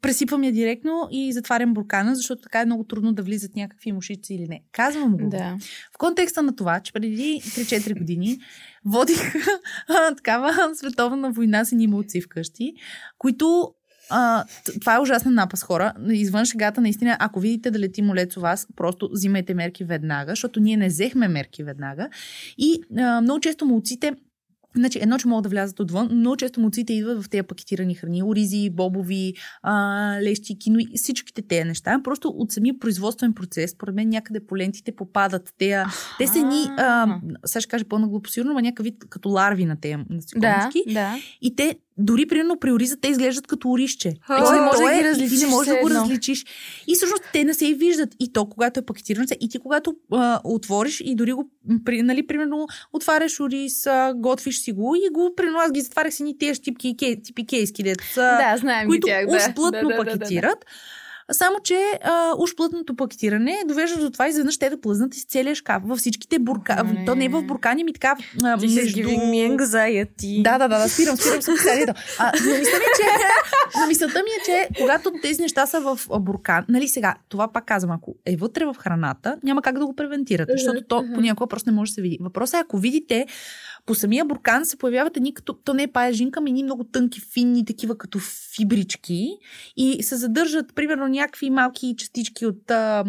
S2: пресипвам я директно и затварям буркана, защото така е много трудно да влизат някакви мушици или не. Казвам го.
S1: Да.
S2: В контекста на това, че преди 3-4 години водих такава световна война с едни молци вкъщи, които а, това е ужасна напас хора. Извън шегата, наистина, ако видите да лети молец у вас, просто взимайте мерки веднага, защото ние не взехме мерки веднага. И а, много често молците Значи, едно, че могат да влязат отвън, но често молците идват в тези пакетирани храни. Оризи, бобови, а, лещи, кино и всичките тези неща. Просто от самия производствен процес, според мен някъде по лентите попадат. Те, те са ни, а, сега ще кажа по-наглупо сигурно, но някакъв вид като ларви на тези
S1: Да,
S2: насекомички.
S1: да.
S2: И те, дори примерно при ориза, те изглеждат като орище.
S3: А, ти не можеш
S2: той
S3: да ги
S2: е-
S3: различиш
S2: Ти не можеш да го различиш. И всъщност те не се и виждат. И то, когато е пакетирано, и ти когато а, отвориш и дори го, при, нали, примерно, отваряш ориз, а, готвиш си го и го, примерно, аз ги затварях си ни тези типи кейски, дето са,
S1: Да, знаем
S2: които
S1: ги тях, да.
S2: уж плътно
S1: да, да, да, да, да.
S2: Само, че а, уж плътното пакетиране довежда до това изведнъж те да плъзнат из целия шкаф. Във всичките буркани. То не е в буркани, ми така. А, между...
S3: anxiety.
S2: Да, да, да, да, спирам, спирам с. А, но мисля ми, че, но мисълта ми е, че когато тези неща са в буркан, нали сега, това пак казвам, ако е вътре в храната, няма как да го превентират, защото то понякога просто не може да се види. Въпросът е, ако видите, по самия буркан се появяват едни като, то не е пая жинка, ами едни много тънки, финни, такива като фибрички и се задържат, примерно, някакви малки частички от, а,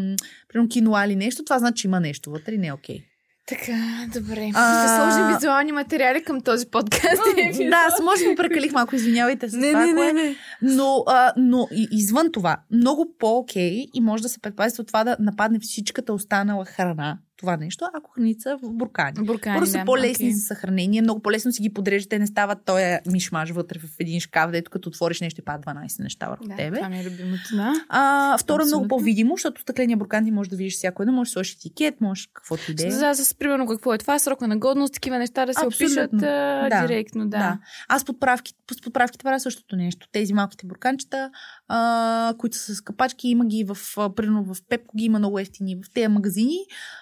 S2: примерно, киноа или нещо, това значи, че има нещо вътре и не е окей.
S1: Така, добре.
S2: А-
S1: Ще сложим визуални материали към този подкаст.
S2: да, с може би прекалих малко, извинявайте се.
S3: Не,
S2: това,
S3: не, не, не.
S2: Но, а, но извън това, много по-окей и може да се предпазите от това да нападне всичката останала храна това нещо, ако храните са в буркани.
S1: Буркани,
S2: Просто са
S1: да,
S2: по-лесни
S1: окей.
S2: за съхранение, много по-лесно си ги подреждате, те не стават този мишмаш вътре в един шкаф, дето като отвориш нещо и падат 12 неща върху
S1: Да,
S2: тебе.
S1: това ми е любимото, да.
S2: А, второ е много по-видимо, защото стъкления буркан ти може да видиш всяко едно, можеш да сложиш етикет, можеш каквото и да е.
S1: За, за, примерно какво е това, срока на годност, такива неща да се
S2: Абсолютно.
S1: опишат а,
S2: Да.
S1: директно, да.
S2: Да. Аз подправки, с подправките правя същото нещо. Тези малките бурканчета, а, които са с капачки, има ги в, примерно в Пепко ги има много ефтини в тези магазини.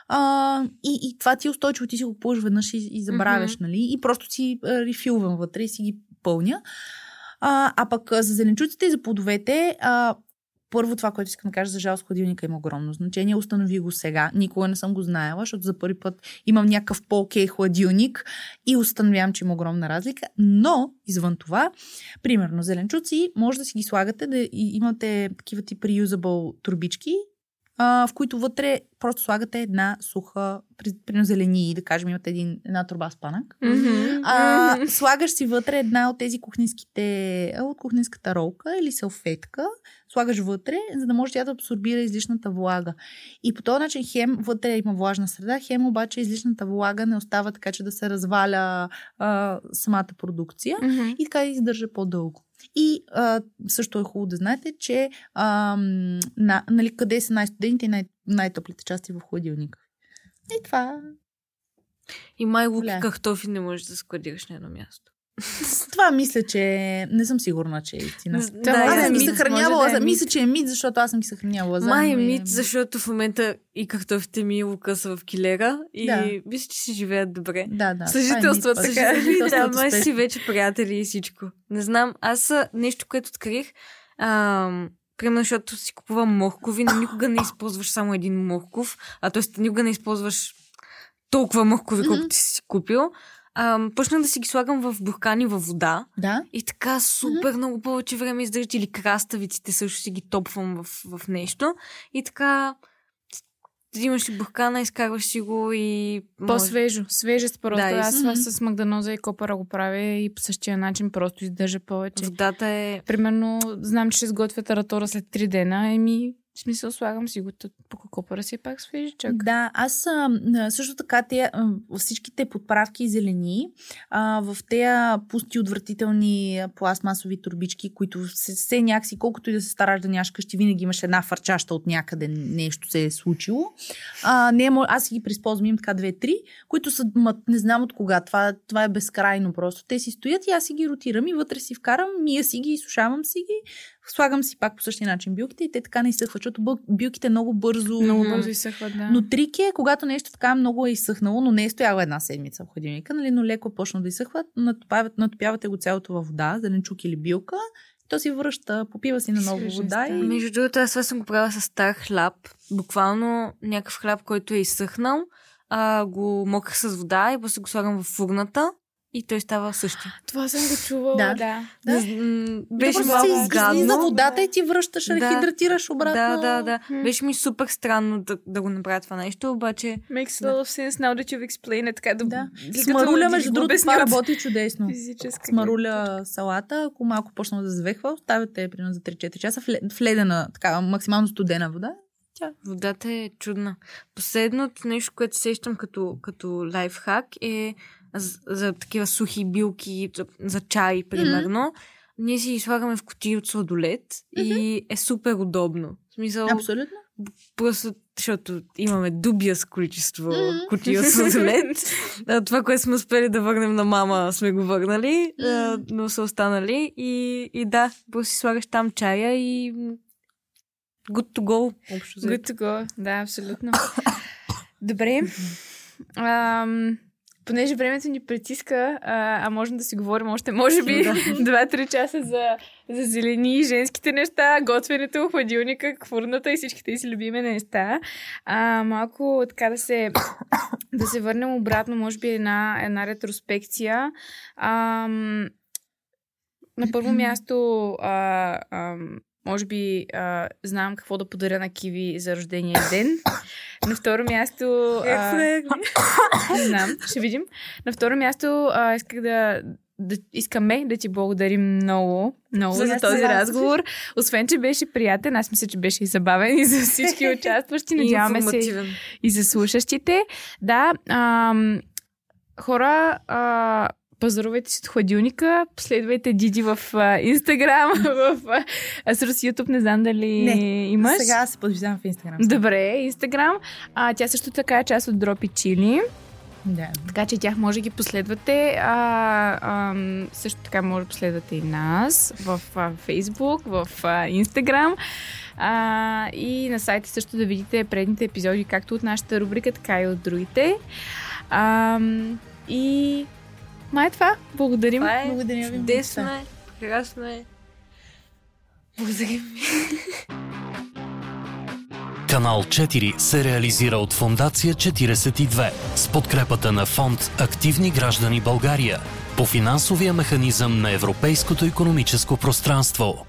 S2: А, и, и това ти е устойчиво, ти си го купуваш веднъж и, и забравяш,
S3: Мгм.
S2: нали? И просто си рефилвам вътре и си ги пълня. А, а пък за зеленчуците и за плодовете, а, първо това, което искам да кажа, за жалост хладилника има огромно значение. Установи го сега. Никога не съм го знаела, защото за първи път имам някакъв по-окей хладилник и установявам, че има огромна разлика. Но, извън това, примерно зеленчуци, може да си ги слагате, да имате такива тип reusable турбички, а, в които вътре просто слагате една суха, при- примерно зелени, да кажем, имате един, една турба спанък.
S1: Мгм.
S2: А, слагаш си вътре една от тези кухненските, от кухненската ролка или салфетка, слагаш вътре, за да може тя да абсорбира излишната влага. И по този начин хем вътре има влажна среда, хем обаче излишната влага не остава така, че да се разваля а, самата продукция
S1: Мгм.
S2: и така издържа по-дълго. И а, също е хубаво да знаете, че а, на, нали, къде са най-студените и най- най-топлите части в хладилника. И това
S3: И май лук
S2: Влияе.
S3: и картофи не можеш да складираш на едно място.
S2: Това мисля, че не съм сигурна, че е истина.
S1: Това
S2: аз
S1: да
S2: съм
S1: е
S2: ги съхранявала.
S1: да е
S2: за- мисля, че е мит, защото аз съм ги съхранявала. заедно
S3: Май е мит, защото в момента и картофите ми лука са в килера и
S2: Да.
S3: мисля, че си живеят добре.
S2: Да, да.
S1: Съжителства,
S2: това е
S1: така.
S3: Да, май си вече приятели и всичко. Не знам, аз нещо, което открих, ам, примерно, защото си купувам моркови, но никога не използваш само един морков, а т.е. никога не използваш толкова моркови, колкото ти си купил. Ам, почнах да си ги слагам в буркани във вода
S2: Да.
S3: и така супер много повече време издържат или краставиците също си ги топвам в, в нещо и така взимаш си буркана, изкарваш си го и...
S1: По-свежо, свежест просто.
S3: Да,
S1: Аз
S2: Мгм.
S1: с магданоза и копъра го правя и по същия начин просто издържа повече.
S3: Водата е...
S1: Примерно, знам, че ще сготвя таратора след 3 дена, еми, в смисъл слагам си го по копъра си пак свежичък.
S2: Да, аз също така те, всичките подправки зелени а, в тези пусти отвратителни пластмасови турбички, които се, се някакси, колкото и да се стараш да нямаш къщи, винаги имаш една фарчаща от някъде нещо се е случило. А, не, аз си ги приспозвам, имам така две-три, които са, ма, не знам от кога, това, това е безкрайно просто. Те си стоят и аз си ги ротирам и вътре си вкарам, мия си ги, изсушавам си ги, слагам си пак по същия начин билките и те така не изсъхват, защото билките много бързо
S1: Много бързо изсъхват, да.
S2: но трик е, когато нещо така много е изсъхнало, но не е стояло една седмица в хладилника, нали, но леко е почна да изсъхва, натопявате, натопявате го цялото във вода, зеленчук или билка, и то си връща, попива си на ново вода
S1: да.
S2: и...
S3: Между другото, аз това съм го правила с стар хляб. Буквално някакъв хляб, който е изсъхнал, а, го мокрах с вода и после го слагам в фурната и той става същия.
S1: Това съм го чувала,
S2: Да.
S1: да.
S2: Да.
S3: Беше
S2: просто
S3: малко гадно.
S2: водата и ти връщаш,
S3: Да.
S2: рехидратираш обратно.
S3: Да, да, да.
S1: М.
S3: Беше ми супер странно да, да го направя това нещо, обаче
S1: Makes a lot of sense now that you've explained it. Така да,
S2: Да.
S1: ти
S2: между
S1: го
S2: другото, това работи чудесно.
S1: Физическа.
S2: Смаруля салата, ако малко почна да завехва, оставяте примерно за 3-4 часа в лед- в ледена, така максимално студена вода.
S3: водата е чудна. Последното нещо, което сещам като, като лайфхак е за, за такива сухи билки, за, за чай, примерно. Ние си ги слагаме в кутии от сладолет и е супер удобно. В смисъл,
S2: Абсолютно.
S3: просто защото имаме дубия с количество кутии от сладолет. А, Това, което сме успели да върнем на мама, сме го върнали,
S2: Мгм.
S3: но са останали. И, и да, просто си слагаш там чая и good to go. Общо.
S1: Good to go. Да, абсолютно. Добре. Ам, понеже времето ни притиска, а, а можем да си говорим още, може би,
S3: Да.
S1: 2-3 часа за, за зелени и женските неща, готвенето, хладилника, хвърната и всичките си любими неща. А, малко така да се, да се върнем обратно, може би една, една ретроспекция. Ам, на първо място, а, ам, може би а, знам какво да подаря на Киви за рождения ден. На второ място... А, не знам, ще видим. На второ място а, исках да, да, искаме да ти благодарим много, много за,
S2: За
S1: този разговор. Освен, че беше приятен, аз мисля, че беше и забавен и за всички участващи. Надяваме се и за слушащите. Да, ам, хора, а, пазарувайте си от хладилника, последвайте Диди в а, Инстаграм, в а, а, с YouTube, не знам дали
S2: Не,
S1: имаш.
S2: Сега се подвиждам в Инстаграм.
S1: Добре, Инстаграм. А, тя също така е част от Дропи Чили,
S2: Да.
S1: така че тях може да ги последвате. А, ам, също така може да последвате и нас в а, Facebook, в а, Instagram. А, и на сайта също да видите предните епизоди, както от нашата рубрика, така и от другите. Ам, и май е това. Благодарим.
S3: Това е
S2: Благодаря ви.
S3: чудесно е, прекрасно е. Благодарим.
S4: Канал 4 се реализира от Фондация 42 с подкрепата на фонд Активни граждани България по финансовия механизъм на Европейското економическо пространство.